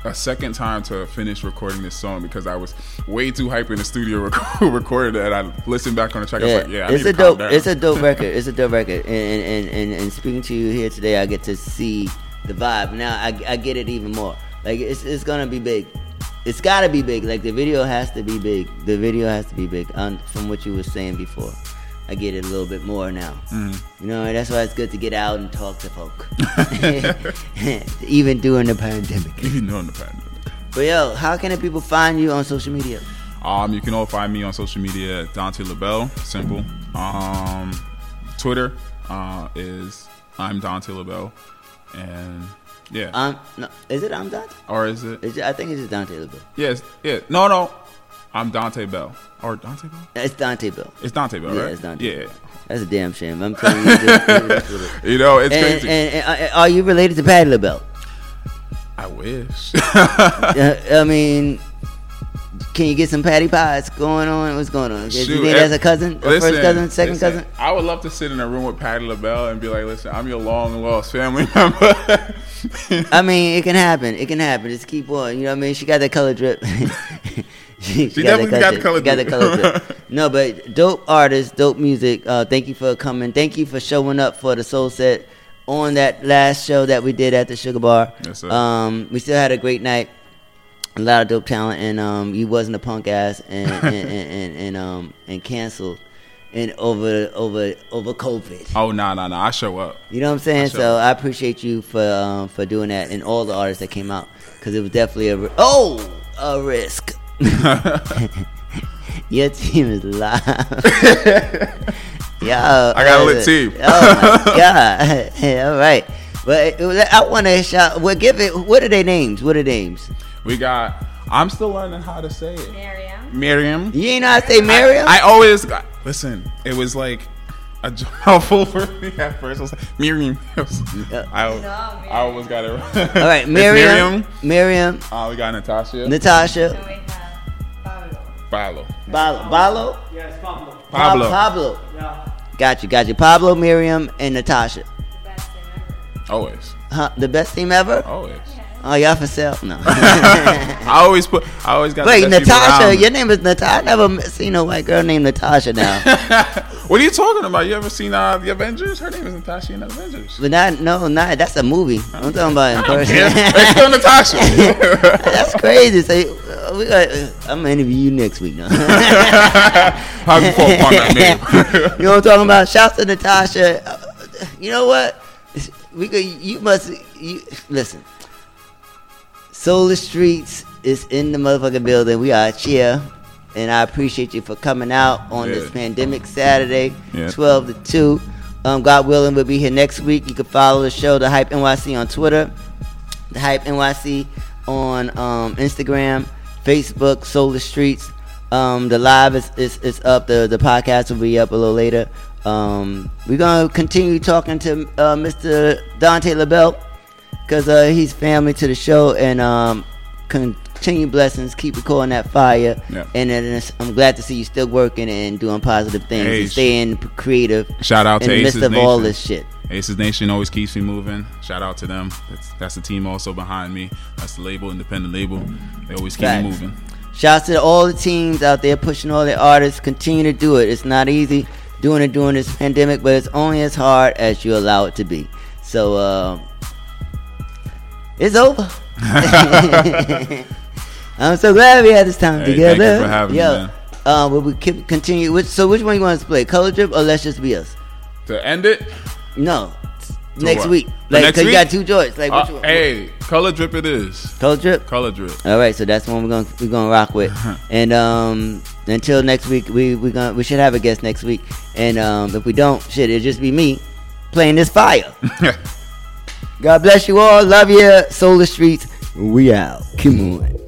a second time to finish recording this song because I was way too hyped in the studio [laughs] rec- recorded. And I listened back on the track. I was like, yeah, I it's a dope. It's a dope record. It's a dope record. And and, and and speaking to you here today, I get to see the vibe. Now I, I get it even more. Like it's it's gonna be big. It's gotta be big. Like the video has to be big. The video has to be big. Um, from what you were saying before, I get it a little bit more now. Mhm. You know, that's why it's good to get out and talk to folk, [laughs] [laughs] even during the pandemic. Even during the pandemic. But yo, how can the people find you on social media? Um, you can all find me on social media at Dante LaBelle. Simple. Um, Twitter uh, is I'm Dante LaBelle, and yeah. Um, no, is it I'm Dante? or is it? Is it- I think it's just Dante LaBelle. Yes. Yeah. No. No. I'm Dante Bell. Or Dante Bell. It's Dante Bell. It's Dante Bell, Yeah, right? it's Dante. Yeah. That's a damn shame. I'm telling you. this- this is what You know, it's and, crazy. And, and, uh, are you related to Patti LaBelle? I wish. [laughs] I mean, can you get some patty pies going on? What's going on? You Shoot, think ev- that's a cousin, a listen, first cousin, second listen, cousin? I would love to sit in a room with Patti LaBelle and be like, "Listen, I'm your long lost family [laughs] member." I mean, it can happen. It can happen. Just keep on. You know what I mean? She got that color drip. [laughs] [laughs] she, definitely got the color got the color. [laughs] No, but dope artist, dope music. Uh, thank you for coming. Thank you for showing up for the Soul Set on that last show that we did at the Sugar Bar. Yes, sir. Um, we still had a great night. A lot of dope talent, and um, you wasn't a punk ass, and [laughs] and, and, and, and um and canceled, and over over over COVID. oh no, no, no! I show up. You know what I'm saying? I So show I appreciate you for um, for doing that and all the artists that came out because it was definitely a oh a risk. [laughs] Your team is live. [laughs] yeah, I got a lit team. oh my [laughs] god! all right, but was- I want to shout. Well, give it. What are their names? What are their names? We got. I'm still learning how to say it. Miriam. Miriam. You ain't know how to say Miriam? I, I always got. Listen, it was like a mouthful for me at first. I was like Miriam. I, I always got it. Right. All right, It's Miriam. Miriam. Uh, we got Natasha. Natasha. Pablo. Balo. Balo. Yes, Pablo. Pablo. Pablo. Yeah. Got you. Got you. Pablo, Miriam, and Natasha. Always. Huh? The best team ever? Always. Oh, y'all for sale? No. [laughs] I always put. I always got. Wait, the best Natasha. Your name is Natasha. I never seen a white girl named Natasha now. [laughs] What are you talking about? You ever seen uh, the Avengers? Her name is Natasha in the Avengers. but not, no, not. That's a movie. I'm talking about in [laughs] person. It's still Natasha. That's crazy. So we got. I'm gonna interview you next week now. [laughs] How you fall upon that name? [laughs] you know what I'm talking about? Shouts to Natasha. Uh, You know what? We could. You must. You listen. Solar Streets is in the motherfucking building. We are here, and I appreciate you for coming out on this pandemic Saturday, Yeah. 12 to 2. Um, God willing, we'll be here next week. You can follow the show, The Hype NYC, on Twitter, The Hype NYC on um, Instagram, Facebook, Solar Streets. Um, the live is, is, is up. The the podcast will be up a little later. Um, we're gonna continue talking to uh, Mr. Dante LaBelle because uh, he's family to the show and um, continue blessings. Keep recording that fire. And then it's- I'm glad to see you still working and doing positive things Hey, and staying creative. Shout out in to the midst of Nation. all this shit. Aces Nation always keeps me moving. Shout out to them. That's, that's the team also behind me. That's the label, independent label. They always keep Facts. me moving. Shouts to all the teams out there pushing all their artists. Continue to do it. It's not easy. doing it during this pandemic, but it's only as hard as you allow it to be. So uh, it's over. [laughs] I'm so glad we had this time Hey, together. thank you for having me, Yo, man. Uh, will we keep, continue? Which, so which one you want to play? Color Drip or Let's Just Be Us? To end it? No, next what? week. Like, next cause you got two joints. Like, Uh? Hey, color drip it is. Color Drip. Color drip. All right, so that's the one we're gonna we're gonna rock with. [laughs] and um, until next week, we we gonna we should have a guest next week. And um, if we don't, shit, it'll just be me playing this fire. [laughs] God bless you all. Love you. Solar Streets. We out. Come on.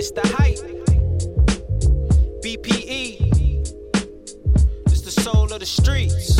It's the hype. BPE, it's the soul of the streets.